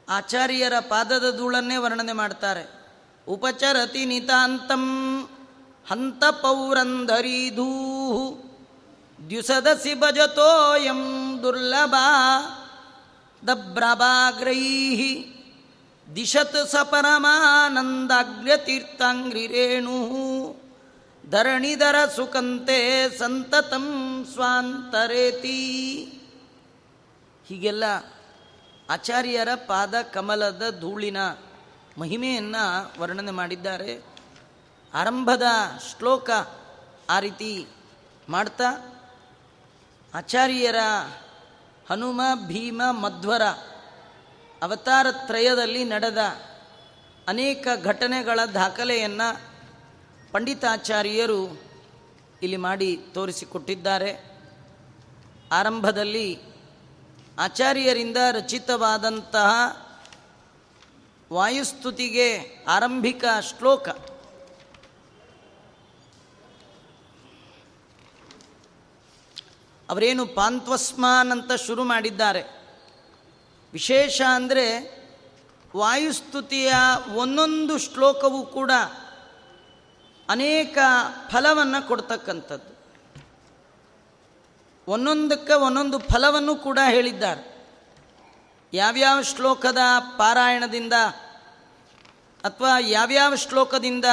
ಆಚಾರ್ಯರ ಪಾದದ ಧೂಳನ್ನೇ ವರ್ಣನೆ ಮಾಡ್ತಾರೆ. ಉಪಚರತಿ ನಿತಾಂತಂ ಹಂತ ಪೌರಂಧರೀಧೂ ದ್ಯುಸದಸಿ ಭಜತೋಯಂ ದುರ್ಲಭ ದಬ್ರಭಾಗ್ರೈ ದಿಶತ್ ಸ ಪರಮಾನಂದಾಗ್ರ್ಯತೀರ್ಥಾಂಗ್ರಿರೇಣು ಧರಣಿಧರ ಸುಖಂತೆ ಸಂತತಂ ಸ್ವಾಂತರೇತಿ. ಹೀಗೆಲ್ಲ ಆಚಾರ್ಯರ ಪಾದ ಕಮಲದ ಧೂಳಿನ ಮಹಿಮೆಯನ್ನು ವರ್ಣನೆ ಮಾಡಿದ್ದಾರೆ. ಆರಂಭದ ಶ್ಲೋಕ ಆ ರೀತಿ ಮಾಡ್ತಾ ಆಚಾರ್ಯರ ಹನುಮ, ಭೀಮ, ಮಧ್ವರ ಅವತಾರ ತ್ರಯದಲ್ಲಿ ನಡೆದ ಅನೇಕ ಘಟನೆಗಳ ದಾಖಲೆಯನ್ನು ಪಂಡಿತಾಚಾರ್ಯರು ಇಲ್ಲಿ ಮಾಡಿ ತೋರಿಸಿಕೊಟ್ಟಿದ್ದಾರೆ. ಆರಂಭದಲ್ಲಿ ಆಚಾರ್ಯರಿಂದ ರಚಿತವಾದಂತಹ ವಾಯುಸ್ತುತಿಗೆ ಆರಂಭಿಕ ಶ್ಲೋಕ ಅವರೇನು ಪಾಂತ್ವಸ್ಮಾನ್ ಅಂತ ಶುರು ಮಾಡಿದ್ದಾರೆ. ವಿಶೇಷ ಅಂದರೆ ವಾಯುಸ್ತುತಿಯ ಒಂದೊಂದು ಶ್ಲೋಕವೂ ಕೂಡ ಅನೇಕ ಫಲವನ್ನು ಕೊಡ್ತಕ್ಕಂಥದ್ದು. ಒಂದೊಂದಕ್ಕೆ ಒಂದೊಂದು ಫಲವನ್ನು ಕೂಡ ಹೇಳಿದ್ದಾರೆ. ಯಾವ್ಯಾವ ಶ್ಲೋಕದ ಪಾರಾಯಣದಿಂದ ಅಥವಾ ಯಾವ್ಯಾವ ಶ್ಲೋಕದಿಂದ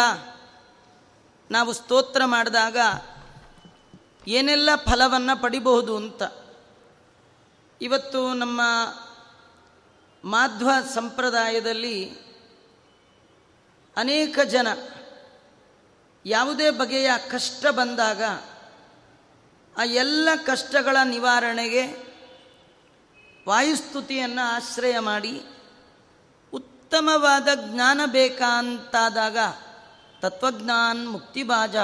ನಾವು ಸ್ತೋತ್ರ ಮಾಡಿದಾಗ ಏನೆಲ್ಲ ಫಲವನ್ನು ಪಡಿಬಹುದು ಅಂತ. ಇವತ್ತು ನಮ್ಮ ಮಾಧ್ವ ಸಂಪ್ರದಾಯದಲ್ಲಿ ಅನೇಕ ಜನ ಯಾವುದೇ ಬಗೆಯ ಕಷ್ಟ ಬಂದಾಗ ಆ ಎಲ್ಲ ಕಷ್ಟಗಳ ನಿವಾರಣೆಗೆ ವಾಯುಸ್ತುತಿಯನ್ನು ಆಶ್ರಯ ಮಾಡಿ ಉತ್ತಮವಾದ ಜ್ಞಾನ ಬೇಕಾಂತಾದಾಗ ತತ್ವಜ್ಞಾನ್ ಮುಕ್ತಿಬಾಜ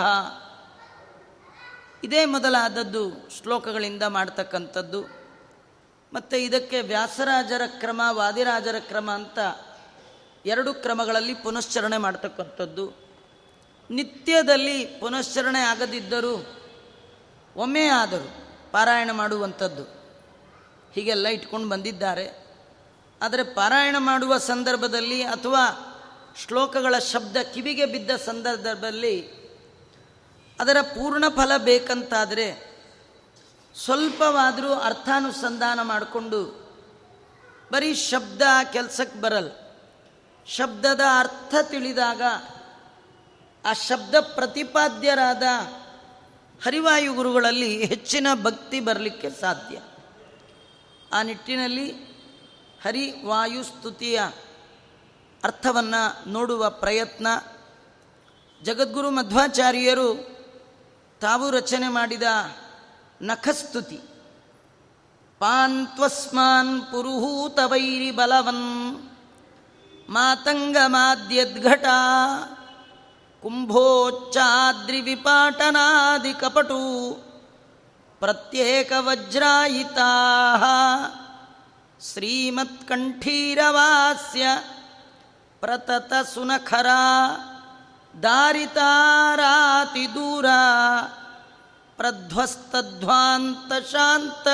ಇದೇ ಮೊದಲಾದದ್ದು ಶ್ಲೋಕಗಳಿಂದ ಮಾಡ್ತಕ್ಕಂಥದ್ದು. ಮತ್ತು ಇದಕ್ಕೆ ವ್ಯಾಸರಾಜರ ಕ್ರಮ, ವಾದಿರಾಜರ ಕ್ರಮ ಅಂತ ಎರಡು ಕ್ರಮಗಳಲ್ಲಿ ಪುನಶ್ಚರಣೆ ಮಾಡ್ತಕ್ಕಂಥದ್ದು. ನಿತ್ಯದಲ್ಲಿ ಪುನಶ್ಚರಣೆ ಆಗದಿದ್ದರೂ ಒಮ್ಮೆ ಆದರೂ ಪಾರಾಯಣ ಮಾಡುವಂಥದ್ದು. ಹೀಗೆಲ್ಲ ಇಟ್ಕೊಂಡು ಬಂದಿದ್ದಾರೆ. ಆದರೆ ಪಾರಾಯಣ ಮಾಡುವ ಸಂದರ್ಭದಲ್ಲಿ ಅಥವಾ ಶ್ಲೋಕಗಳ ಶಬ್ದ ಕಿವಿಗೆ ಬಿದ್ದ ಸಂದರ್ಭದಲ್ಲಿ ಅದರ ಪೂರ್ಣ ಫಲ ಬೇಕಂತಾದರೆ ಸ್ವಲ್ಪವಾದರೂ ಅರ್ಥಾನುಸಂಧಾನ ಮಾಡಿಕೊಂಡು ಬರೀ ಶಬ್ದ ಕೆಲಸಕ್ಕೆ ಬರಲ್ಲ. ಶಬ್ದದ ಅರ್ಥ ತಿಳಿದಾಗ ಆ ಶಬ್ದ ಪ್ರತಿಪಾದ್ಯರಾದ ಹರಿವಾಯು ಗುರುಗಳಲ್ಲಿ ಹೆಚ್ಚಿನ ಭಕ್ತಿ ಬರಲಿಕ್ಕೆ ಸಾಧ್ಯ. ಆ ನಿಟ್ಟಿನಲ್ಲಿ ಹರಿವಾಯು ಸ್ತುತಿಯ ಅರ್ಥವನ್ನು ನೋಡುವ ಪ್ರಯತ್ನ ಜಗದ್ಗುರು ಮಧ್ವಾಚಾರ್ಯರು ತಾವು ರಚನೆ ಮಾಡಿದ ನಖಸ್ತುತಿ. ಪಾನ್ತ್ವಸ್ಮಾನ್ ಪುರುಹೂತವೈರಿ ಬಲವನ್ ಮಾತಂಗಮಾದ್ಯದ್ಘಟ ಕುಂಭೋಚ್ಚಾದ್ರಿ ವಿಪಾಟನಾದಿ ಕಪಟು ಪ್ರತ್ಯೇಕ ವಜ್ರಾಯಿತಾ ಶ್ರೀಮತ್ಕಂಠೀರವಾಸ್ಯ ಪ್ರತತ ಸುನಖರ ದಾರಿತಾರಾತಿ ದೂರ, ಪ್ರಧ್ವಸ್ತಧ್ವಾಂತ ಶಾಂತ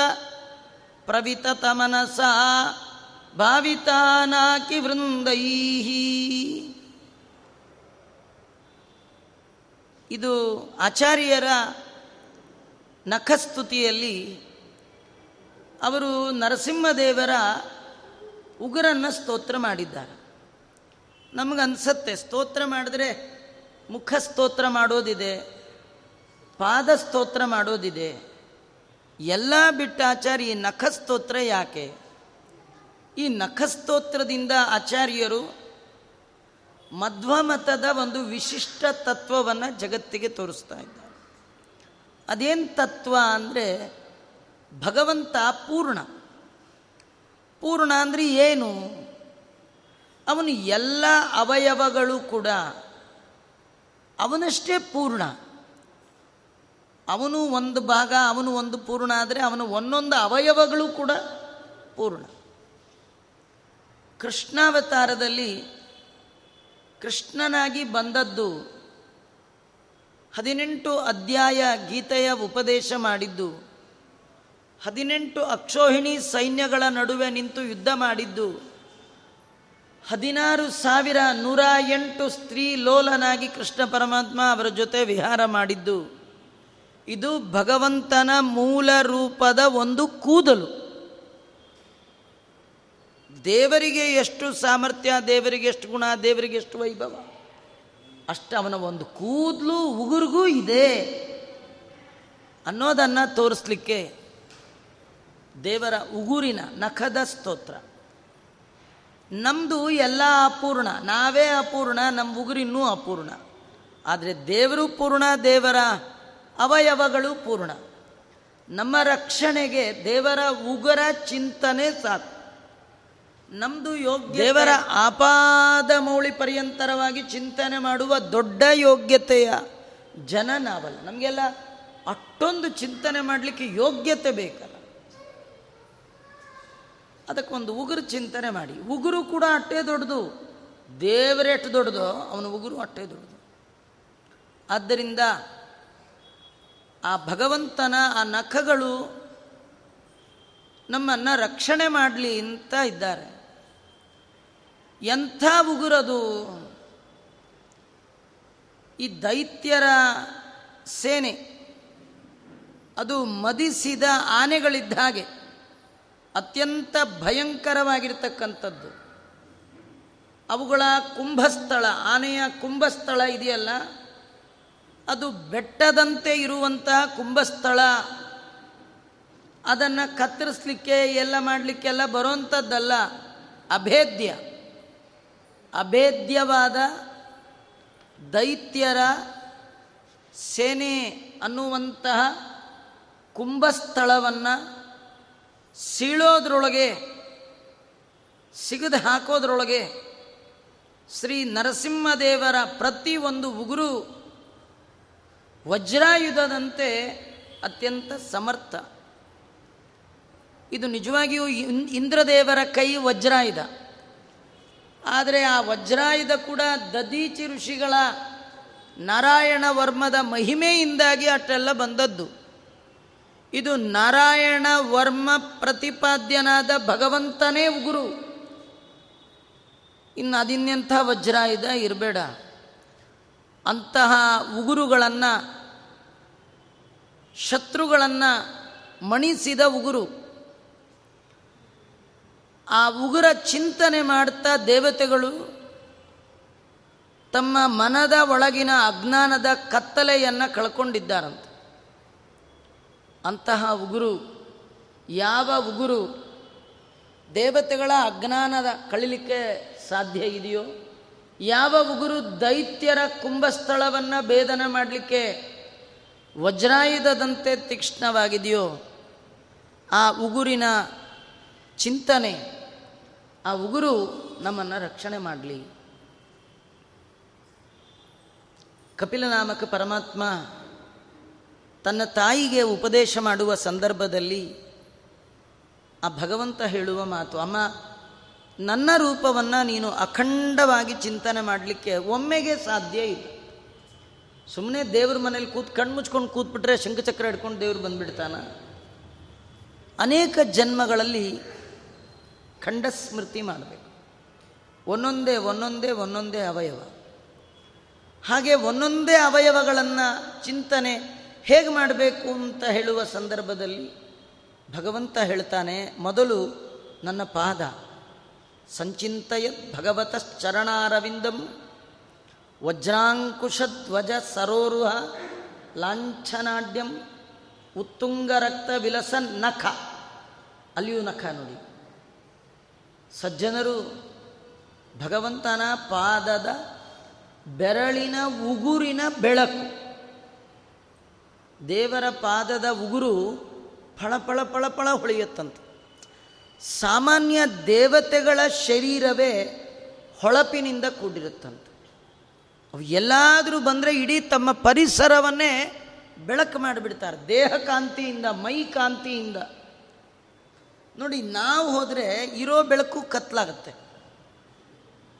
ಪ್ರವಿತತ ಮನಸ ಭಾವಿತಾನಾಕಿ ವೃಂದೈ ಇದು ಆಚಾರ್ಯರ ನಖಸ್ತುತಿಯಲ್ಲಿ ಅವರು ನರಸಿಂಹದೇವರ ಉಗುರನ್ನು ಸ್ತೋತ್ರ ಮಾಡಿದ್ದಾರೆ. ನಮಗನ್ಸತ್ತೆ, ಸ್ತೋತ್ರ ಮಾಡಿದ್ರೆ ಮುಖ ಸ್ತೋತ್ರ ಮಾಡೋದಿದೆ, ಪಾದ ಸ್ತೋತ್ರ ಮಾಡೋದಿದೆ. ಎಲ್ಲ ಬಿಟ್ಟ ಆಚಾರ್ಯ ಈ ನಖಸ್ತೋತ್ರ ಯಾಕೆ? ಈ ನಖಸ್ತೋತ್ರದಿಂದ ಆಚಾರ್ಯರು ಮಧ್ವಮತದ ಒಂದು ವಿಶಿಷ್ಟ ತತ್ವವನ್ನು ಜಗತ್ತಿಗೆ ತೋರಿಸ್ತಾ ಇದ್ದಾರೆ. ಅದೇನು ತತ್ವ ಅಂದರೆ ಭಗವಂತ ಪೂರ್ಣ. ಪೂರ್ಣ ಅಂದರೆ ಏನು? ಅವನು ಎಲ್ಲ ಅವಯವಗಳು ಕೂಡ ಅವನಷ್ಟೇ ಪೂರ್ಣ. ಅವನು ಒಂದು ಭಾಗ, ಅವನು ಒಂದು ಪೂರ್ಣ ಆದರೆ ಅವನು ಒಂದೊಂದು ಅವಯವಗಳು ಕೂಡ ಪೂರ್ಣ. ಕೃಷ್ಣಾವತಾರದಲ್ಲಿ ಕೃಷ್ಣನಾಗಿ ಬಂದದ್ದು ಹದಿನೆಂಟು ಅಧ್ಯಾಯ ಗೀತೆಯ ಉಪದೇಶ ಮಾಡಿದ್ದು, ಹದಿನೆಂಟು ಅಕ್ಷೋಹಿಣಿ ಸೈನ್ಯಗಳ ನಡುವೆ ನಿಂತು ಯುದ್ಧ ಮಾಡಿದ್ದು ಹದಿನಾರು ಸಾವಿರ ನೂರ ಎಂಟು ಸ್ತ್ರೀ ಲೋಲನಾಗಿ ಕೃಷ್ಣ ಪರಮಾತ್ಮ ಅವರ ಜೊತೆ ವಿಹಾರ ಮಾಡಿದ್ದು. ಇದು ಭಗವಂತನ ಮೂಲ ರೂಪದ ಒಂದು ಕೂದಲು. ದೇವರಿಗೆ ಎಷ್ಟು ಸಾಮರ್ಥ್ಯ, ದೇವರಿಗೆ ಎಷ್ಟು ಗುಣ, ದೇವರಿಗೆ ಎಷ್ಟು ವೈಭವ? ಅಷ್ಟು ಅವನ ಒಂದು ಕೂದಲು ಉಗುರಿಗೂ ಇದೆ. ಅನ್ನೋದನ್ನು ತೋರಿಸ್ಲಿಕ್ಕೆ ದೇವರ ಉಗುರಿನ ನಖದ ಸ್ತೋತ್ರ. ನಮ್ಮದು ಎಲ್ಲ ಅಪೂರ್ಣ ನಾವೇ ಅಪೂರ್ಣ ನಮ್ಮ ಉಗುರಿನ್ನೂ ಅಪೂರ್ಣ. ಆದರೆ ದೇವರು ಪೂರ್ಣ ದೇವರ ಅವಯವಗಳು ಪೂರ್ಣ. ನಮ್ಮ ರಕ್ಷಣೆಗೆ ದೇವರ ಉಗುರ ಚಿಂತನೆ ಸಾಕು. ನಮ್ಮದು ಯೋಗ್ಯ ದೇವರ ಆಪಾದ ಮೌಳಿ ಪರ್ಯಂತರವಾಗಿ ಚಿಂತನೆ ಮಾಡುವ ದೊಡ್ಡ ಯೋಗ್ಯತೆಯ ಜನ ನಾವಲ್ಲ. ನಮಗೆಲ್ಲ ಅಷ್ಟೊಂದು ಚಿಂತನೆ ಮಾಡಲಿಕ್ಕೆ ಯೋಗ್ಯತೆ ಬೇಕಲ್ಲ. ಅದಕ್ಕೊಂದು ಉಗುರು ಚಿಂತನೆ ಮಾಡಿ. ಉಗುರು ಕೂಡ ಅಟ್ಟೆ ದೊಡ್ಡದು. ದೇವರೆಷ್ಟು ದೊಡ್ಡದು, ಅವನ ಉಗುರು ಅಟ್ಟೆ ದೊಡ್ಡದು. ಆದ್ದರಿಂದ ಆ ಭಗವಂತನ ಆ ನಖಗಳು ನಮ್ಮನ್ನು ರಕ್ಷಣೆ ಮಾಡಲಿ ಅಂತ ಇದ್ದಾರೆ. ಎಂಥ ಉಗುರದು? ಈ ದೈತ್ಯರ ಸೇನೆ, ಅದು ಮದಿಸಿದ ಆನೆಗಳಿದ್ದ ಹಾಗೆ. ಅತ್ಯಂತ ಭಯಂಕರವಾಗಿರ್ತಕ್ಕಂಥದ್ದು. ಅವುಗಳ ಕುಂಭಸ್ಥಳ, ಆನೆಯ ಕುಂಭಸ್ಥಳ ಇದೆಯಲ್ಲ, ಅದು ಬೆಟ್ಟದಂತೆ ಇರುವಂತಹ ಕುಂಭಸ್ಥಳ. ಅದನ್ನು ಕತ್ತರಿಸ್ಲಿಕ್ಕೆ, ಎಲ್ಲ ಮಾಡಲಿಕ್ಕೆಲ್ಲ ಬರುವಂಥದ್ದಲ್ಲ. ಅಭೇದ್ಯ. ಅಭೇದ್ಯವಾದ ದೈತ್ಯರ ಸೇನೆ ಅನ್ನುವಂತಹ ಕುಂಭಸ್ಥಳವನ್ನು ಸೀಳೋದ್ರೊಳಗೆ, ಸಿಗದು ಹಾಕೋದ್ರೊಳಗೆ ಶ್ರೀ ನರಸಿಂಹದೇವರ ಪ್ರತಿ ಒಂದು ಉಗುರು ವಜ್ರಾಯುಧದಂತೆ ಅತ್ಯಂತ ಸಮರ್ಥ. ಇದು ನಿಜವಾಗಿಯೂ ಇಂದ್ರದೇವರ ಕೈ ವಜ್ರಾಯುಧ. ಆದರೆ ಆ ವಜ್ರಾಯುಧ ಕೂಡ ದದೀಚಿ ಋಷಿಗಳ ನಾರಾಯಣ ವರ್ಮದ ಮಹಿಮೆಯಿಂದಾಗಿ ಅಷ್ಟೆಲ್ಲ ಬಂದದ್ದು. ಇದು ನಾರಾಯಣ ವರ್ಮ ಪ್ರತಿಪಾದ್ಯನಾದ ಭಗವಂತನೇ ಉಗುರು. ಇನ್ನು ಅದಿನ್ನೆಂಥ ವಜ್ರಾಯುಧ ಇರಬೇಡ. ಅಂತಹ ಉಗುರುಗಳನ್ನು, ಶತ್ರುಗಳನ್ನು ಮಣಿಸಿದ ಉಗುರು. ಆ ಉಗುರ ಚಿಂತನೆ ಮಾಡ್ತಾ ದೇವತೆಗಳು, ತಮ್ಮ ಮನದ ಒಳಗಿನ ಅಜ್ಞಾನದ ಕತ್ತಲೆಯನ್ನು ಕಳ್ಕೊಂಡಿದ್ದಾರಂತೆ. ಅಂತಹ ಉಗುರು, ಯಾವ ಉಗುರು ದೇವತೆಗಳ ಅಜ್ಞಾನದ ಕಳಿಲಿಕ್ಕೆ ಸಾಧ್ಯ ಇದೆಯೋ, ಯಾವ ಉಗುರು ದೈತ್ಯರ ಕುಂಭಸ್ಥಳವನ್ನು ಭೇದನೆ ಮಾಡಲಿಕ್ಕೆ ವಜ್ರಾಯುಧದಂತೆ ತೀಕ್ಷ್ಣವಾಗಿದೆಯೋ, ಆ ಉಗುರಿನ ಚಿಂತನೆ, ಆ ಉಗುರು ನಮ್ಮನ್ನು ರಕ್ಷಣೆ ಮಾಡಲಿ. ಕಪಿಲನಾಮಕ ಪರಮಾತ್ಮ ತನ್ನ ತಾಯಿಗೆ ಉಪದೇಶ ಮಾಡುವ ಸಂದರ್ಭದಲ್ಲಿ ಆ ಭಗವಂತ ಹೇಳುವ ಮಾತು, ಅಮ್ಮ, ನನ್ನ ರೂಪವನ್ನು ನೀನು ಅಖಂಡವಾಗಿ ಚಿಂತನೆ ಮಾಡಲಿಕ್ಕೆ ಒಮ್ಮೆಗೆ ಸಾಧ್ಯ ಇಲ್ಲ. ಸುಮ್ಮನೆ ದೇವ್ರ ಮನೇಲಿ ಕೂತ್ ಕಣ್ ಮುಚ್ಕೊಂಡು ಕೂತ್ಬಿಟ್ರೆ ಶಂಖಚಕ್ರ ಹಿಡ್ಕೊಂಡು ದೇವ್ರು ಬಂದ್ಬಿಡ್ತಾನ? ಅನೇಕ ಜನ್ಮಗಳಲ್ಲಿ ಖಂಡ ಸ್ಮೃತಿ ಮಾಡಬೇಕು. ಒಂದೊಂದೇ ಒಂದೊಂದೇ ಒಂದೊಂದೇ ಅವಯವ. ಹಾಗೆ ಒಂದೊಂದೇ ಅವಯವಗಳನ್ನು ಚಿಂತನೆ ಹೇಗೆ ಮಾಡಬೇಕು ಅಂತ ಹೇಳುವ ಸಂದರ್ಭದಲ್ಲಿ ಭಗವಂತ ಹೇಳ್ತಾನೆ, ಮೊದಲು ನನ್ನ ಪಾದ, ಸಂಚಿಂತಯತ್ ಭಗವತಶ್ಚರಣಾರವಿಂದಂ ವಜ್ರಾಂಕುಶಧ್ವಜ ಸರೋರುಹ ಲಾಂಛನಾಡ್ಯಂ ಉತ್ತುಂಗರಕ್ತ ವಿಲಸ ನಖ ಅಲ್ಲಿಯೂ ನಖ ನೋಡಿ. ಸಜ್ಜನರು ಭಗವಂತನ ಪಾದದ ಬೆರಳಿನ ಉಗುರಿನ ಬೆಳಕು ದೇವರ ಪಾದದ ಉಗುರು ಫಳಫಳ ಫಳಫಳ ಹೊಳೆಯುತ್ತಂತೆ. ಸಾಮಾನ್ಯ ದೇವತೆಗಳ ಶರೀರವೇ ಹೊಳಪಿನಿಂದ ಕೂಡಿರುತ್ತಂತೆ. ಅವು ಎಲ್ಲಾದರೂ ಬಂದರೆ ಇಡೀ ತಮ್ಮ ಪರಿಸರವನ್ನೇ ಬೆಳಕು ಮಾಡಿಬಿಡ್ತಾರೆ. ದೇಹ ಕಾಂತಿಯಿಂದ, ಮೈ ಕಾಂತಿಯಿಂದ. ನೋಡಿ, ನಾವು ಹೋದರೆ ಇರೋ ಬೆಳಕು ಕತ್ಲಾಗತ್ತೆ.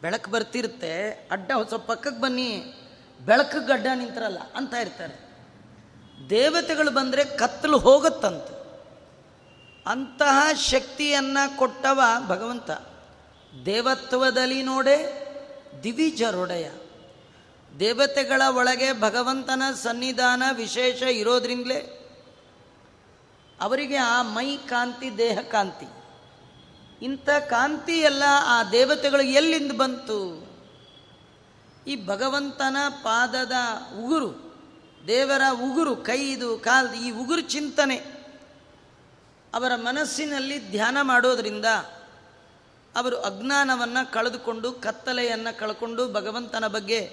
ಬೆಳಕು ಬರ್ತಿರುತ್ತೆ, ಅಡ್ಡ ಹೊಸ ಪಕ್ಕಕ್ಕೆ ಬನ್ನಿ, ಬೆಳಕು ಗಡ್ಡ ನಿಂತರಲ್ಲ ಅಂತ ಇರ್ತಾರೆ. ದೇವತೆಗಳು ಬಂದರೆ ಕತ್ತಲು ಹೋಗುತ್ತಂತೆ. ಅಂತಹ ಶಕ್ತಿಯನ್ನು ಕೊಟ್ಟವ ಭಗವಂತ. ದೇವತ್ವದಲ್ಲಿ ನೋಡೆ ದಿವಿಜರೊಡೆಯ. ದೇವತೆಗಳ ಒಳಗೆ ಭಗವಂತನ ಸನ್ನಿಧಾನ ವಿಶೇಷ ಇರೋದ್ರಿಂದಲೇ ಅವರಿಗೆ ಆ ಮೈ ಕಾಂತಿ, ದೇಹ ಕಾಂತಿ. ಇಂಥ ಕಾಂತಿ ಎಲ್ಲ ಆ ದೇವತೆಗಳು ಎಲ್ಲಿಂದ ಬಂತು? ಈ ಭಗವಂತನ ಪಾದದ ಉಗುರು. ದೇವರ ಉಗುರು, ಕೈದು, ಕಾಲ್ದು, ಈ ಉಗುರು ಚಿಂತನೆ. ಅವರ ಮನಸ್ಸಿನಲ್ಲಿ ಧ್ಯಾನ ಮಾಡೋದರಿಂದ ಅವರು ಅಜ್ಞಾನವನ್ನು ಕಳೆದುಕೊಂಡು, ಕತ್ತಲೆಯನ್ನು ಕಳ್ಕೊಂಡು ಭಗವಂತನ ಬಗ್ಗೆ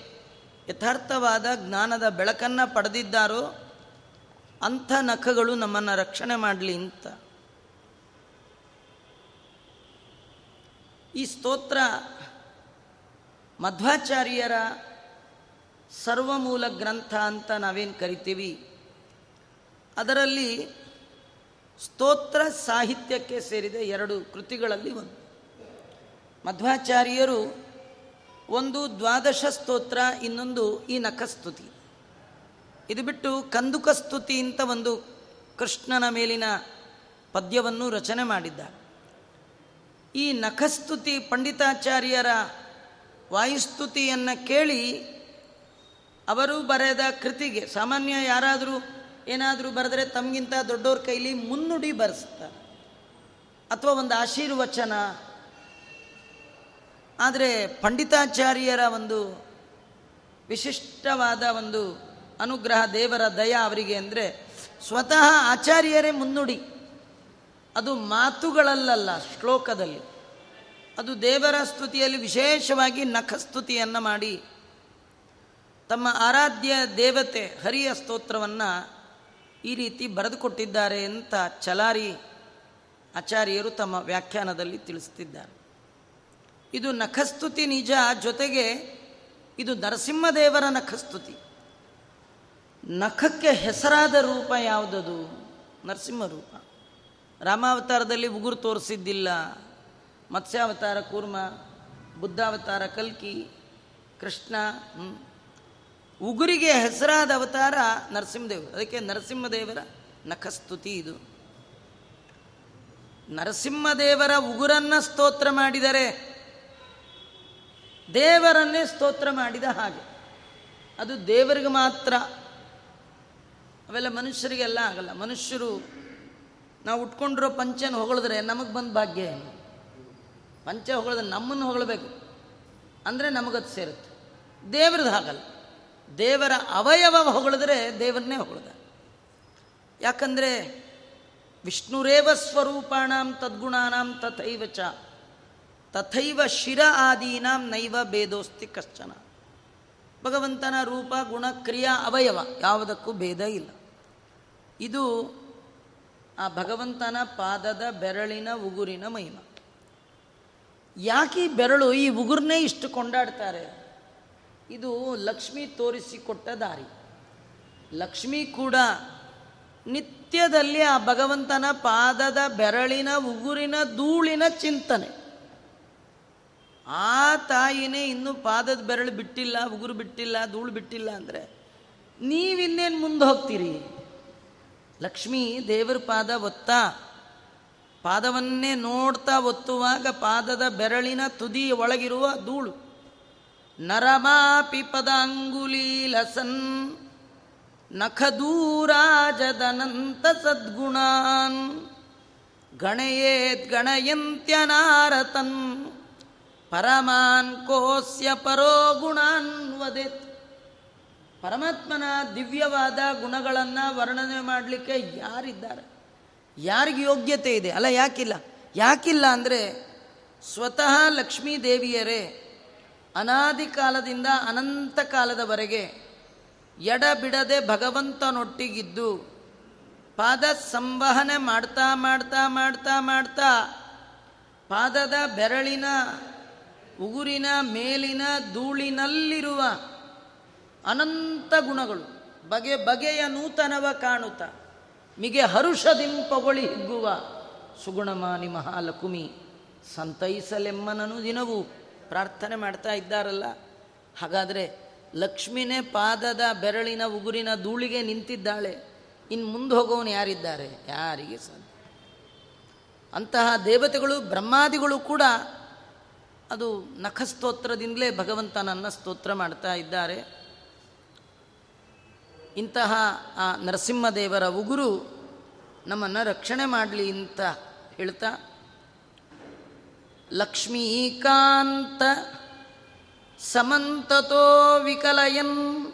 ಯಥಾರ್ಥವಾದ ಜ್ಞಾನದ ಬೆಳಕನ್ನು ಪಡೆದಿದ್ದಾರೋ ಅಂಥ ನಖಗಳು ನಮ್ಮನ್ನು ರಕ್ಷಣೆ ಮಾಡಲಿ ಅಂತ. ಈ ಸ್ತೋತ್ರ ಮಧ್ವಾಚಾರ್ಯರ ಸರ್ವಮೂಲ ಗ್ರಂಥ ಅಂತ ನಾವೇನು ಕರಿತೀವಿ? ಅದರಲ್ಲಿ ಸ್ತೋತ್ರ ಸಾಹಿತ್ಯಕ್ಕೆ ಸೇರಿದ ಎರಡು ಕೃತಿಗಳಲ್ಲಿ ಒಂದು. ಮಧ್ವಾಚಾರ್ಯರು ಒಂದು ದ್ವಾದಶ ಸ್ತೋತ್ರ, ಇನ್ನೊಂದು ಈ ನಖಸ್ತುತಿ. ಇದು ಬಿಟ್ಟು ಕಂದುಕ ಸ್ತುತಿ ಅಂತ ಒಂದು ಕೃಷ್ಣನ ಮೇಲಿನ ಪದ್ಯವನ್ನು ರಚನೆ ಮಾಡಿದ್ದ ಈ ನಖಸ್ತುತಿ ಪಂಡಿತಾಚಾರ್ಯರ ವಾಯುಸ್ತುತಿಯನ್ನು ಕೇಳಿ ಅವರು ಬರೆದ ಕೃತಿಗೆ ಸಾಮಾನ್ಯ ಯಾರಾದರೂ ಏನಾದರೂ ಬರೆದರೆ ತಮಗಿಂತ ದೊಡ್ಡವ್ರ ಕೈಲಿ ಮುನ್ನುಡಿ ಬರೆಸ್ತಾರೆ. ಅಥವಾ ಒಂದು ಆಶೀರ್ವಚನ. ಆದರೆ ಪಂಡಿತಾಚಾರ್ಯರ ಒಂದು ವಿಶಿಷ್ಟವಾದ ಒಂದು ಅನುಗ್ರಹ ದೇವರ ದಯ ಅವರಿಗೆ ಅಂದರೆ ಸ್ವತಃ ಆಚಾರ್ಯರೇ ಮುನ್ನುಡಿ. ಅದು ಮಾತುಗಳಲ್ಲಲ್ಲ ಶ್ಲೋಕದಲ್ಲಿ. ಅದು ದೇವರ ಸ್ತುತಿಯಲ್ಲಿ ವಿಶೇಷವಾಗಿ ನಖಸ್ತುತಿಯನ್ನು ಮಾಡಿ ತಮ್ಮ ಆರಾಧ್ಯ ದೇವತೆ ಹರಿಯ ಸ್ತೋತ್ರವನ್ನು ಈ ರೀತಿ ಬರೆದುಕೊಟ್ಟಿದ್ದಾರೆ ಅಂತ ಚಲಾರಿ ಆಚಾರ್ಯರು ತಮ್ಮ ವ್ಯಾಖ್ಯಾನದಲ್ಲಿ ತಿಳಿಸ್ತಿದ್ದಾರೆ. ಇದು ನಖಸ್ತುತಿ ನಿಜ ಜೊತೆಗೆ ಇದು ನರಸಿಂಹದೇವರ ನಖಸ್ತುತಿ. ನಖಕ್ಕೆ ಹೆಸರಾದ ರೂಪ ಯಾವುದದು? ನರಸಿಂಹ ರೂಪ. ರಾಮಾವತಾರದಲ್ಲಿ ಉಗುರು ತೋರಿಸಿದ್ದಿಲ್ಲ. ಮತ್ಸ್ಯಾವತಾರ ಕೂರ್ಮ, ಬುದ್ಧಾವತಾರ ಕಲ್ಕಿ, ಕೃಷ್ಣ ಉಗುರಿಗೆ ಹೆಸರಾದ ಅವತಾರ ನರಸಿಂಹದೇವರು. ಅದಕ್ಕೆ ನರಸಿಂಹದೇವರ ನಖಸ್ತುತಿ ಇದು. ನರಸಿಂಹದೇವರ ಉಗುರನ್ನ ಸ್ತೋತ್ರ ಮಾಡಿದರೆ ದೇವರನ್ನೇ ಸ್ತೋತ್ರ ಮಾಡಿದ ಹಾಗೆ. ಅದು ದೇವರಿಗೆ ಮಾತ್ರ. ಅವೆಲ್ಲ ಮನುಷ್ಯರಿಗೆಲ್ಲ ಆಗಲ್ಲ. ಮನುಷ್ಯರು ನಾವು ಉಟ್ಕೊಂಡಿರೋ ಪಂಚನ ಹೊಗಳಿದ್ರೆ ನಮಗೆ ಬಂದ ಭಾಗ್ಯ ಏನು? ಪಂಚ ಹೊಗಳಿದ್ರೆ ನಮ್ಮನ್ನು ಹೊಗಳಬೇಕು. ಅಂದರೆ ನಮಗದು ಸೇರುತ್ತೆ. ದೇವ್ರದ್ದು ಹಾಗಲ್ಲ. ದೇವರ ಅವಯವ ಹೊಗಳಿದ್ರೆ ದೇವರನ್ನೇ ಹೊಗಳ್ದ. ಯಾಕಂದರೆ ವಿಷ್ಣುರೇವ ಸ್ವರೂಪಾಣಾಂ ತದ್ಗುಣಾನಾಂ ತಥೈವ ಚ ತಥೈವ ಶಿರ ಆದೀನಾಂ ನೈವ ಭೇದೋಸ್ತಿ ಕಶ್ಚನ. ಭಗವಂತನ ರೂಪ, ಗುಣ, ಕ್ರಿಯಾ, ಅವಯವ, ಯಾವುದಕ್ಕೂ ಭೇದ ಇಲ್ಲ. ಇದು ಆ ಭಗವಂತನ ಪಾದದ ಬೆರಳಿನ ಉಗುರಿನ ಮಹಿಮ. ಯಾಕೆ ಬೆರಳು ಈ ಉಗುರನ್ನೇ ಇಷ್ಟು ಕೊಂಡಾಡ್ತಾರೆ? ಇದು ಲಕ್ಷ್ಮಿ ತೋರಿಸಿಕೊಟ್ಟ ದಾರಿ. ಲಕ್ಷ್ಮಿ ಕೂಡ ನಿತ್ಯದಲ್ಲಿ ಆ ಭಗವಂತನ ಪಾದದ ಬೆರಳಿನ ಉಗುರಿನ ಧೂಳಿನ ಚಿಂತನೆ. ಆ ತಾಯಿನೇ ಇನ್ನೂ ಪಾದದ ಬೆರಳು ಬಿಟ್ಟಿಲ್ಲ, ಉಗುರು ಬಿಟ್ಟಿಲ್ಲ, ಧೂಳು ಬಿಟ್ಟಿಲ್ಲ ಅಂದರೆ ನೀವಿನ್ನೇನು ಮುಂದೆ ಹೋಗ್ತೀರಿ? ಲಕ್ಷ್ಮೀ ದೇವರ ಪಾದ ಒತ್ತಾ. ಪಾದವನ್ನೇ ನೋಡ್ತಾ ಒತ್ತುವಾಗ ಪಾದದ ಬೆರಳಿನ ತುದಿ ಒಳಗಿರುವ ಧೂಳು. ನರಮಾಪಿ ಪದಾಂಗುಲೀಲಸನ್ ನಖದೂರಾಜದನಂತ ಸದ್ಗುಣಾನ್ ಗಣಯೇತ್ ಗಣಯಂತ್ಯನಾರತನ್ ಪರಮಾನ್ ಕೋಸ್ಯ ಪರೋ ಗುಣಾನ್ ವದೇತ್. ಪರಮಾತ್ಮನ ದಿವ್ಯವಾದ ಗುಣಗಳನ್ನು ವರ್ಣನೆ ಮಾಡಲಿಕ್ಕೆ ಯಾರಿದ್ದಾರೆ? ಯಾರಿಗೆ ಯೋಗ್ಯತೆ ಇದೆ? ಅಲ್ಲ, ಯಾಕಿಲ್ಲ? ಯಾಕಿಲ್ಲ ಅಂದರೆ ಸ್ವತಃ ಲಕ್ಷ್ಮೀ ದೇವಿಯರೇ ಅನಾದಿ ಕಾಲದಿಂದ ಅನಂತ ಕಾಲದವರೆಗೆ ಎಡಬಿಡದೆ ಭಗವಂತನೊಟ್ಟಿಗಿದ್ದು ಪಾದ ಸಂವಹನೆ ಮಾಡ್ತಾ ಮಾಡ್ತಾ ಮಾಡ್ತಾ ಮಾಡ್ತಾ ಪಾದದ ಬೆರಳಿನ, ಉಗುರಿನ, ಮೇಲಿನ, ಧೂಳಿನಲ್ಲಿರುವ ಅನಂತ ಗುಣಗಳು, ಬಗೆ ಬಗೆಯ ನೂತನವ ಕಾಣುತ್ತ, ಮಿಗೆ ಹರುಷದಿಂಪಗೊಳಿ ಹಿಗ್ಗುವ ಸುಗುಣಮಾನಿ ಮಹಾಲಕುಮಿ ಸಂತೈಸಲೆಮ್ಮನನು ದಿನವೂ ಪ್ರಾರ್ಥನೆ ಮಾಡ್ತಾ ಇದ್ದಾರಲ್ಲ. ಹಾಗಾದರೆ ಲಕ್ಷ್ಮಿನೇ ಪಾದದ ಬೆರಳಿನ ಉಗುರಿನ ಧೂಳಿಗೆ ನಿಂತಿದ್ದಾಳೆ. ಇನ್ನು ಮುಂದೆ ಹೋಗೋನು ಯಾರಿದ್ದಾರೆ? ಯಾರಿಗೆ ಸಾಧ್ಯ? ಅಂತಹ ದೇವತೆಗಳು, ಬ್ರಹ್ಮಾದಿಗಳು ಕೂಡ ಅದು ನಖಸ್ತೋತ್ರದಿಂದಲೇ ಭಗವಂತನನ್ನು ಸ್ತೋತ್ರ ಮಾಡ್ತಾ ಇದ್ದಾರೆ. ಇಂತಹ ಆ ನರಸಿಂಹದೇವರ ಉಗುರು ನಮ್ಮನ್ನು ರಕ್ಷಣೆ ಮಾಡಲಿ ಅಂತ ಹೇಳ್ತಾ ಲಕ್ಷ್ಮೀಕಾಂತ ಸಮಂತತೋ ವಿಕಲಯನ್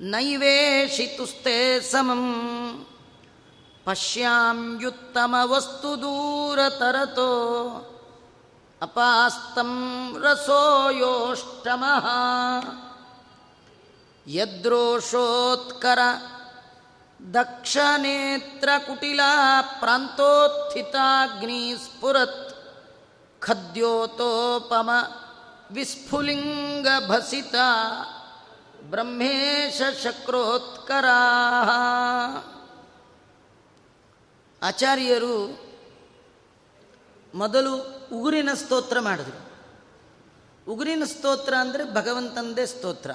ನೈವೇಶಿತುಸ್ತೆ ಸಮಂ. ಪಶ್ಯಾಮ್ಯುತ್ತಮ ವಸ್ತು ದೂರತರತೋ ಅಪಾಸ್ತಂ ರಸೋಯೋಷ್ಟಮಃ. ಯದ್ರೋಷೋತ್ಕರ ದಕ್ಷನೇತ್ರಕುಟಿಲಾ ಪ್ರಾಂತೋತ್ಥಿತಾಗ್ನಿ ಸ್ಫುರತ್ ಖದ್ಯೋತೋಪಮ ವಿಸ್ಫುಲಿಂಗ ಭಸಿತ ಬ್ರಹ್ಮೇಶ ಶಕ್ರೋತ್ಕರ ಆಚಾರ್ಯರು ಮೊದಲು ಉಗುರಿನ ಸ್ತೋತ್ರ ಮಾಡಿದರು. ಉಗುರಿನ ಸ್ತೋತ್ರ ಅಂದರೆ ಭಗವಂತಂದೇ ಸ್ತೋತ್ರ.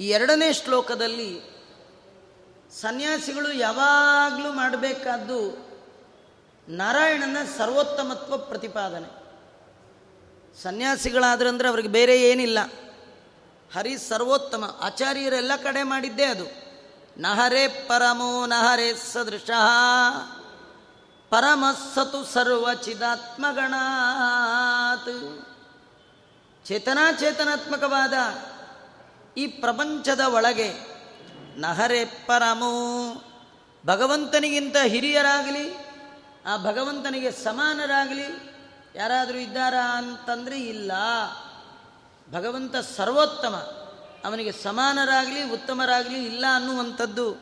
ಈ ಎರಡನೇ ಶ್ಲೋಕದಲ್ಲಿ ಸನ್ಯಾಸಿಗಳು ಯಾವಾಗಲೂ ಮಾಡಬೇಕಾದ್ದು ನಾರಾಯಣನ ಸರ್ವೋತ್ತಮತ್ವ ಪ್ರತಿಪಾದನೆ. ಸನ್ಯಾಸಿಗಳಾದ್ರಂದ್ರೆ ಅವ್ರಿಗೆ ಬೇರೆ ಏನಿಲ್ಲ. ಹರಿ ಸರ್ವೋತ್ತಮ, ಆಚಾರ್ಯರೆಲ್ಲ ಕಡೆ ಮಾಡಿದ್ದೇ ಅದು. ನಹರೇ ಪರಮೋ, ನಹರೇ ಸದೃಶ. ಪರಮಸ್ಸತು ಸರ್ವಚಿದಾತ್ಮಗಣಾತ್. ಚೇತನಾಚೇತನಾತ್ಮಕವಾದ ಈ ಪ್ರಪಂಚದ ಒಳಗೆ ನಹರೇ ಪರಮೋ. ಭಗವಂತನಿಗಿಂತ ಹಿರಿಯರಾಗಲಿ ಆ ಭಗವಂತನಿಗೆ ಸಮಾನರಾಗಲಿ, ಯಾರಾದರೂ ಇದ್ದಾರಾ ಅಂತಂದರೆ ಇಲ್ಲ. ಭಗವಂತ ಸರ್ವೋತ್ತಮ. ಅವನಿಗೆ ಸಮಾನರಾಗಲಿ, ಉತ್ತಮರಾಗಲಿ ಇಲ್ಲ ಅನ್ನುವಂಥದ್ದು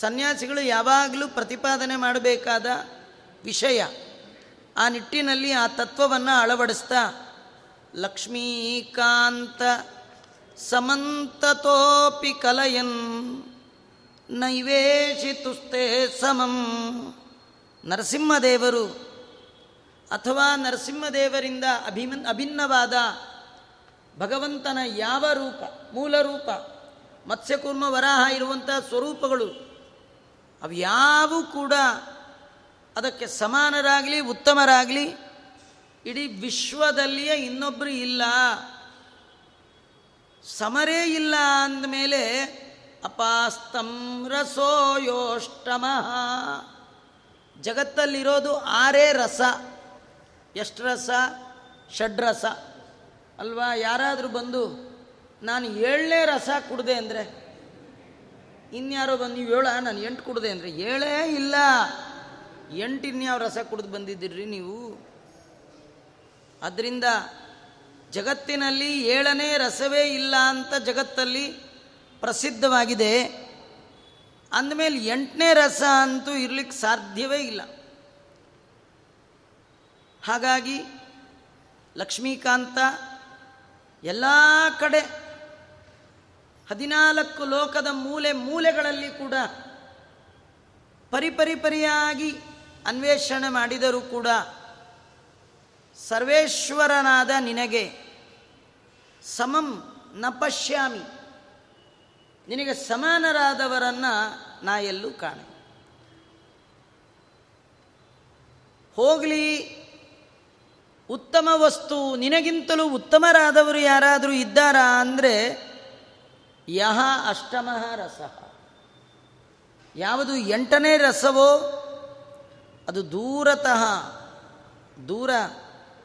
ಸನ್ಯಾಸಿಗಳು ಯಾವಾಗಲೂ ಪ್ರತಿಪಾದನೆ ಮಾಡಬೇಕಾದ ವಿಷಯ. ಆ ನಿಟ್ಟಿನಲ್ಲಿ ಆ ತತ್ವವನ್ನು ಅಳವಡಿಸ್ತಾ, ಲಕ್ಷ್ಮೀಕಾಂತ ಸಮಂತತೋಪಿ ಕಲಯನ್ ನೈವೇಶಿತುಸ್ತೆ ಸಮಂ. ನರಸಿಂಹದೇವರು ಅಥವಾ ನರಸಿಂಹದೇವರಿಂದ ಅಭಿಮನ್, ಅಭಿನ್ನವಾದ ಭಗವಂತನ ಯಾವ ರೂಪ, ಮೂಲ ರೂಪ, ಮತ್ಸ್ಯಕೂರ್ಮ ವರಾಹ ಇರುವಂಥ ಸ್ವರೂಪಗಳು ಅವ್ಯಾವೂ ಕೂಡ ಅದಕ್ಕೆ ಸಮಾನರಾಗಲಿ, ಉತ್ತಮರಾಗಲಿ, ಇಡೀ ವಿಶ್ವದಲ್ಲಿಯೇ ಇನ್ನೊಬ್ಬರು ಇಲ್ಲ. ಸಮರೇ ಇಲ್ಲ ಅಂದಮೇಲೆ ಅಪಾಸ್ತಂ ರಸೋಯೋಷ್ಟಮಃ. ಜಗತ್ತಲ್ಲಿರೋದು ಆರೇ ರಸ. ಎಷ್ಟು ರಸ? ಷಡ್ರಸ ಅಲ್ವಾ? ಯಾರಾದರೂ ಬಂದು, ನಾನು ಏಳನೇ ರಸ ಕುಡ್ದೆ ಅಂದರೆ? ಇನ್ಯಾರೋ ಬಂದು ನೀವು ಏಳ ನಾನು ಎಂಟು ಕುಡ್ದೆ ಅಂದರೆ? ಏಳೇ ಇಲ್ಲ. ಎಂಟು ಇನ್ಯಾವ ರಸ ಕುಡಿದು ಬಂದಿದ್ದೀರಿ ನೀವು? ಅದರಿಂದ ಜಗತ್ತಿನಲ್ಲಿ ಏಳನೇ ರಸವೇ ಇಲ್ಲ ಅಂತ ಜಗತ್ತಲ್ಲಿ ಪ್ರಸಿದ್ಧವಾಗಿದೆ. ಅಂದಮೇಲೆ ಎಂಟನೇ ರಸ ಅಂತೂ ಇರಲಿಕ್ಕೆ ಸಾಧ್ಯವೇ ಇಲ್ಲ. ಹಾಗಾಗಿ ಲಕ್ಷ್ಮೀಕಾಂತ ಎಲ್ಲ ಕಡೆ ಹದಿನಾಲ್ಕು ಲೋಕದ ಮೂಲೆ ಮೂಲೆಗಳಲ್ಲಿ ಕೂಡ ಪರಿಪರಿಪರಿಯಾಗಿ ಅನ್ವೇಷಣೆ ಮಾಡಿದರೂ ಕೂಡ ಸರ್ವೇಶ್ವರನಾದ ನಿನಗೆ ಸಮಂ ನ ಪಶ್ಯಾಮಿ. ನಿನಗೆ ಸಮಾನರಾದವರನ್ನು ನಾ ಎಲ್ಲೂ ಕಾಣೆ. ಹೋಗಲಿ, ಉತ್ತಮ ವಸ್ತು, ನಿನಗಿಂತಲೂ ಉತ್ತಮರಾದವರು ಯಾರಾದರೂ ಇದ್ದಾರಾ ಅಂದರೆ, ಯಹ ಅಷ್ಟಮಃ ರಸ ಯಾವುದು ಎಂಟನೇ ರಸವೋ, ಅದು ದೂರತಃ, ದೂರ,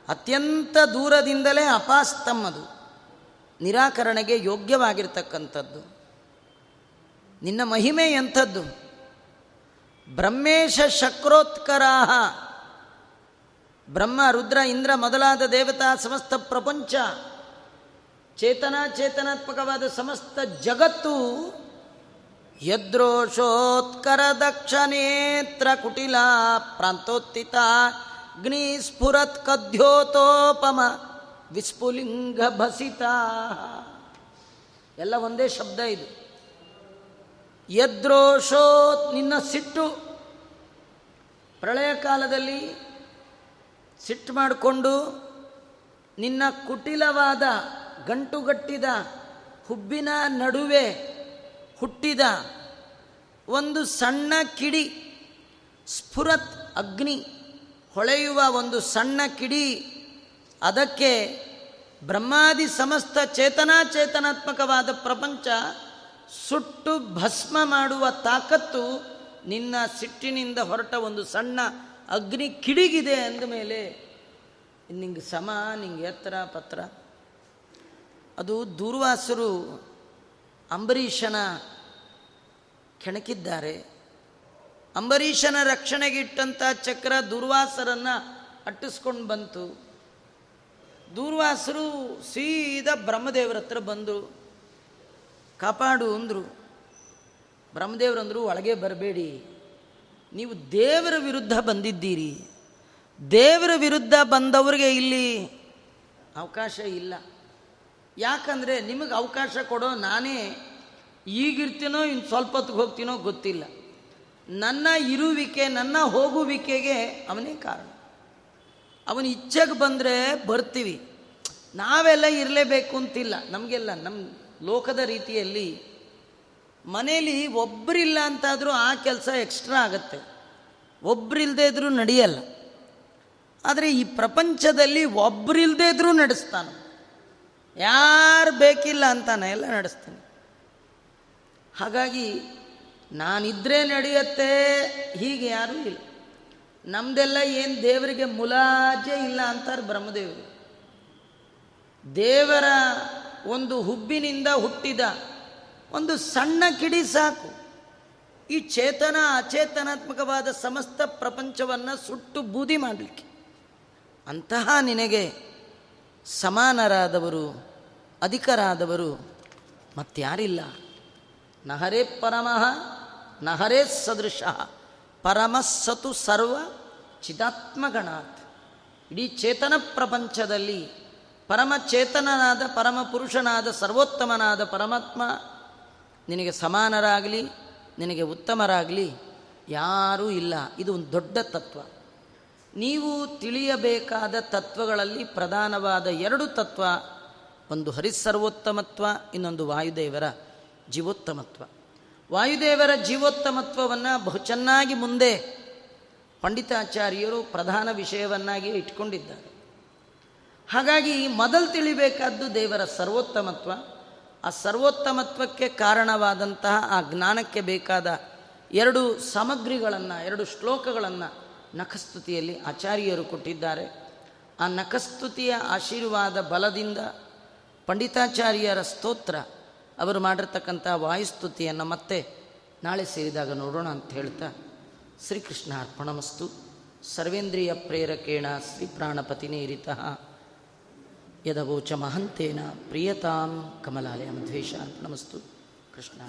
ಅತ್ಯಂತ ದೂರದಿಂದಲೇ ಅಪಾಸ್ತಮ್ಮದು, ನಿರಾಕರಣೆಗೆ ಯೋಗ್ಯವಾಗಿರ್ತಕ್ಕಂಥದ್ದು. ನಿನ್ನ ಮಹಿಮೆ ಎಂಥದ್ದು? ಬ್ರಹ್ಮೇಶ ಶಕ್ರೋತ್ಕರಾಹ. ಬ್ರಹ್ಮ, ರುದ್ರ, ಇಂದ್ರ ಮೊದಲಾದ ದೇವತಾ ಸಮಸ್ತ ಪ್ರಪಂಚ. ಚೇತನ ಚೇತನಾತ್ಮಕವಾದ ಸಮಸ್ತ ಜಗತ್ತು ಯದ್ರೋಷೋತ್ಕರ ದಕ್ಷನೇತ್ರ ಕುಟಿಲ ಪ್ರಾಂತೋತ್ತಿತ ಅಗ್ನಿ ಸ್ಫುರತ್ ಕದ್ಯೋತೋಪಮ ವಿಸ್ಫುಲಿಂಗ ಭಸಿತ. ಎಲ್ಲ ಒಂದೇ ಶಬ್ದ ಇದು. ಯದ್ರೋಷೋ ನಿನ್ನ ಸಿಟ್ಟು. ಪ್ರಳಯ ಕಾಲದಲ್ಲಿ ಸಿಟ್ಟು ಮಾಡಿಕೊಂಡು ನಿನ್ನ ಕುಟಿಲವಾದ, ಗಂಟುಗಟ್ಟಿದ, ಹುಬ್ಬಿನ ನಡುವೆ ಹುಟ್ಟಿದ ಒಂದು ಸಣ್ಣ ಕಿಡಿ, ಸ್ಫುರತ್ ಅಗ್ನಿ ಹೊಳೆಯುವ ಒಂದು ಸಣ್ಣ ಕಿಡಿ, ಅದಕ್ಕೆ ಬ್ರಹ್ಮಾದಿ ಸಮಸ್ತ ಚೇತನಾಚೇತನಾತ್ಮಕವಾದ ಪ್ರಪಂಚ ಸುಟ್ಟು ಭಸ್ಮ ಮಾಡುವ ತಾಕತ್ತು ನಿನ್ನ ಸಿಟ್ಟಿನಿಂದ ಹೊರಟ ಒಂದು ಸಣ್ಣ ಅಗ್ನಿ ಕಿಡಿಗಿದೆ ಅಂದ ಮೇಲೆ, ನಿಂಗೆ ಸಮ, ನಿಂಗೆ ಎತ್ತರ, ಪತ್ರ. ಅದು ದೂರ್ವಾಸರು ಅಂಬರೀಷನ ಕೆಣಕಿದ್ದಾರೆ. ಅಂಬರೀಷನ ರಕ್ಷಣೆಗಿಟ್ಟಂಥ ಚಕ್ರ ದುರ್ವಾಸರನ್ನು ಅಟ್ಟಿಸ್ಕೊಂಡು ಬಂತು. ದೂರ್ವಾಸರು ಸೀದಾ ಬ್ರಹ್ಮದೇವರ ಹತ್ರ ಬಂದರು. ಕಾಪಾಡು ಅಂದರು. ಬ್ರಹ್ಮದೇವರಂದರು, ಒಳಗೆ ಬರಬೇಡಿ. ನೀವು ದೇವರ ವಿರುದ್ಧ ಬಂದಿದ್ದೀರಿ. ದೇವರ ವಿರುದ್ಧ ಬಂದವರಿಗೆ ಇಲ್ಲಿ ಅವಕಾಶ ಇಲ್ಲ. ಯಾಕಂದರೆ ನಿಮಗೆ ಅವಕಾಶ ಕೊಡೋ ನಾನೇ ಈಗಿರ್ತೀನೋ ಇನ್ನು ಸ್ವಲ್ಪ ಹೊತ್ತಿಗೆ ಹೋಗ್ತೀನೋ ಗೊತ್ತಿಲ್ಲ. ನನ್ನ ಇರುವಿಕೆ, ನನ್ನ ಹೋಗುವಿಕೆಗೆ ಅವನೇ ಕಾರಣ. ಅವನ ಇಚ್ಛೆಗೆ ಬಂದರೆ ಬರ್ತೀವಿ. ನಾವೆಲ್ಲ ಇರಲೇಬೇಕು ಅಂತಿಲ್ಲ. ನಮಗೆಲ್ಲ ನಮ್ಮ ಲೋಕದ ರೀತಿಯಲ್ಲಿ ಮನೇಲಿ ಒಬ್ಬರಿಲ್ಲ ಅಂತಾದರೂ ಆ ಕೆಲಸ ಎಕ್ಸ್ಟ್ರಾ ಆಗುತ್ತೆ. ಒಬ್ಬರಿಲ್ಲದೆ ಇದ್ರೂ ನಡೆಯಲ್ಲ. ಆದರೆ ಈ ಪ್ರಪಂಚದಲ್ಲಿ ಒಬ್ಬರಿಲ್ಲದೆ ಇದ್ರೂ ನಡೆಸ್ತಾನೆ. ಯಾರು ಬೇಕಿಲ್ಲ ಅಂತಾನೆ ಎಲ್ಲ ನಡೆಸ್ತಾನೆ. ಹಾಗಾಗಿ ನಾನಿದ್ರೆ ನಡೆಯುತ್ತೆ, ಹೀಗೆ ಯಾರೂ ಇಲ್ಲ. ನಮ್ದೆಲ್ಲ ಏನು ದೇವರಿಗೆ ಮುಲಾಜೆ ಇಲ್ಲ ಅಂತಾರೆ ಬ್ರಹ್ಮದೇವರು. ದೇವರ ಒಂದು ಹುಬ್ಬಿನಿಂದ ಹುಟ್ಟಿದ ಒಂದು ಸಣ್ಣ ಕಿಡಿ ಸಾಕು. ಈ ಚೇತನ ಅಚೇತನಾತ್ಮಕವಾದ ಸಮಸ್ತ ಪ್ರಪಂಚವನ್ನು ಸುಟ್ಟು ಬೂದಿ ಮಾಡಲಿಕ್ಕೆ. ಅಂತಹ ನಿನಗೆ ಸಮಾನರಾದವರು, ಅಧಿಕರಾದವರು ಮತ್ತಾರಿಲ್ಲ. ನಹರೇ ಪರಮಃ, ನಹರೇ ಸದೃಶ. ಪರಮಸ್ಸತು ಸರ್ವ ಚಿದಾತ್ಮಗಣಾತ್. ಇಡೀ ಚೇತನ ಪ್ರಪಂಚದಲ್ಲಿ ಪರಮಚೇತನನಾದ ಪರಮ ಪುರುಷನಾದ ಸರ್ವೋತ್ತಮನಾದ ಪರಮಾತ್ಮ ನಿನಗೆ ಸಮಾನರಾಗಲಿ, ನಿನಗೆ ಉತ್ತಮರಾಗಲಿ, ಯಾರೂ ಇಲ್ಲ. ಇದು ಒಂದು ದೊಡ್ಡ ತತ್ವ. ನೀವು ತಿಳಿಯಬೇಕಾದ ತತ್ವಗಳಲ್ಲಿ ಪ್ರಧಾನವಾದ ಎರಡು ತತ್ವ. ಒಂದು ಹರಿಸರ್ವೋತ್ತಮತ್ವ, ಇನ್ನೊಂದು ವಾಯುದೇವರ ಜೀವೋತ್ತಮತ್ವ. ವಾಯುದೇವರ ಜೀವೋತ್ತಮತ್ವವನ್ನು ಬಹು ಚೆನ್ನಾಗಿ ಮುಂದೆ ಪಂಡಿತಾಚಾರ್ಯರು ಪ್ರಧಾನ ವಿಷಯವನ್ನಾಗಿ ಇಟ್ಕೊಂಡಿದ್ದಾರೆ. ಹಾಗಾಗಿ ಮೊದಲು ತಿಳಿಬೇಕಾದ್ದು ದೇವರ ಸರ್ವೋತ್ತಮತ್ವ. ಆ ಸರ್ವೋತ್ತಮತ್ವಕ್ಕೆ ಕಾರಣವಾದಂತಹ ಆ ಜ್ಞಾನಕ್ಕೆ ಬೇಕಾದ ಎರಡು ಸಾಮಗ್ರಿಗಳನ್ನು, ಎರಡು ಶ್ಲೋಕಗಳನ್ನು ನಖಸ್ತುತಿಯಲ್ಲಿ ಆಚಾರ್ಯರು ಕೊಟ್ಟಿದ್ದಾರೆ. ಆ ನಖಸ್ತುತಿಯ ಆಶೀರ್ವಾದ ಬಲದಿಂದ ಪಂಡಿತಾಚಾರ್ಯರ ಸ್ತೋತ್ರ, ಅವರು ಮಾಡಿರ್ತಕ್ಕಂಥ ವಾಯುಸ್ತುತಿಯನ್ನು ಮತ್ತೆ ನಾಳೆ ಸೇರಿದಾಗ ನೋಡೋಣ ಅಂತ ಹೇಳ್ತಾ ಶ್ರೀಕೃಷ್ಣ ಅರ್ಪಣಮಸ್ತು. ಸರ್ವೇಂದ್ರಿಯ ಪ್ರೇರಕೇಣ ಶ್ರೀ ಪ್ರಾಣಪತಿನೇರಿತಃ ಯದವೋಚ ಮಹಂತೇನ ಪ್ರಿಯತಾಂ ಕಮಲಾಲಯ ಮಧ್ವೇಶ ಅರ್ಪಣಮಸ್ತು ಕೃಷ್ಣ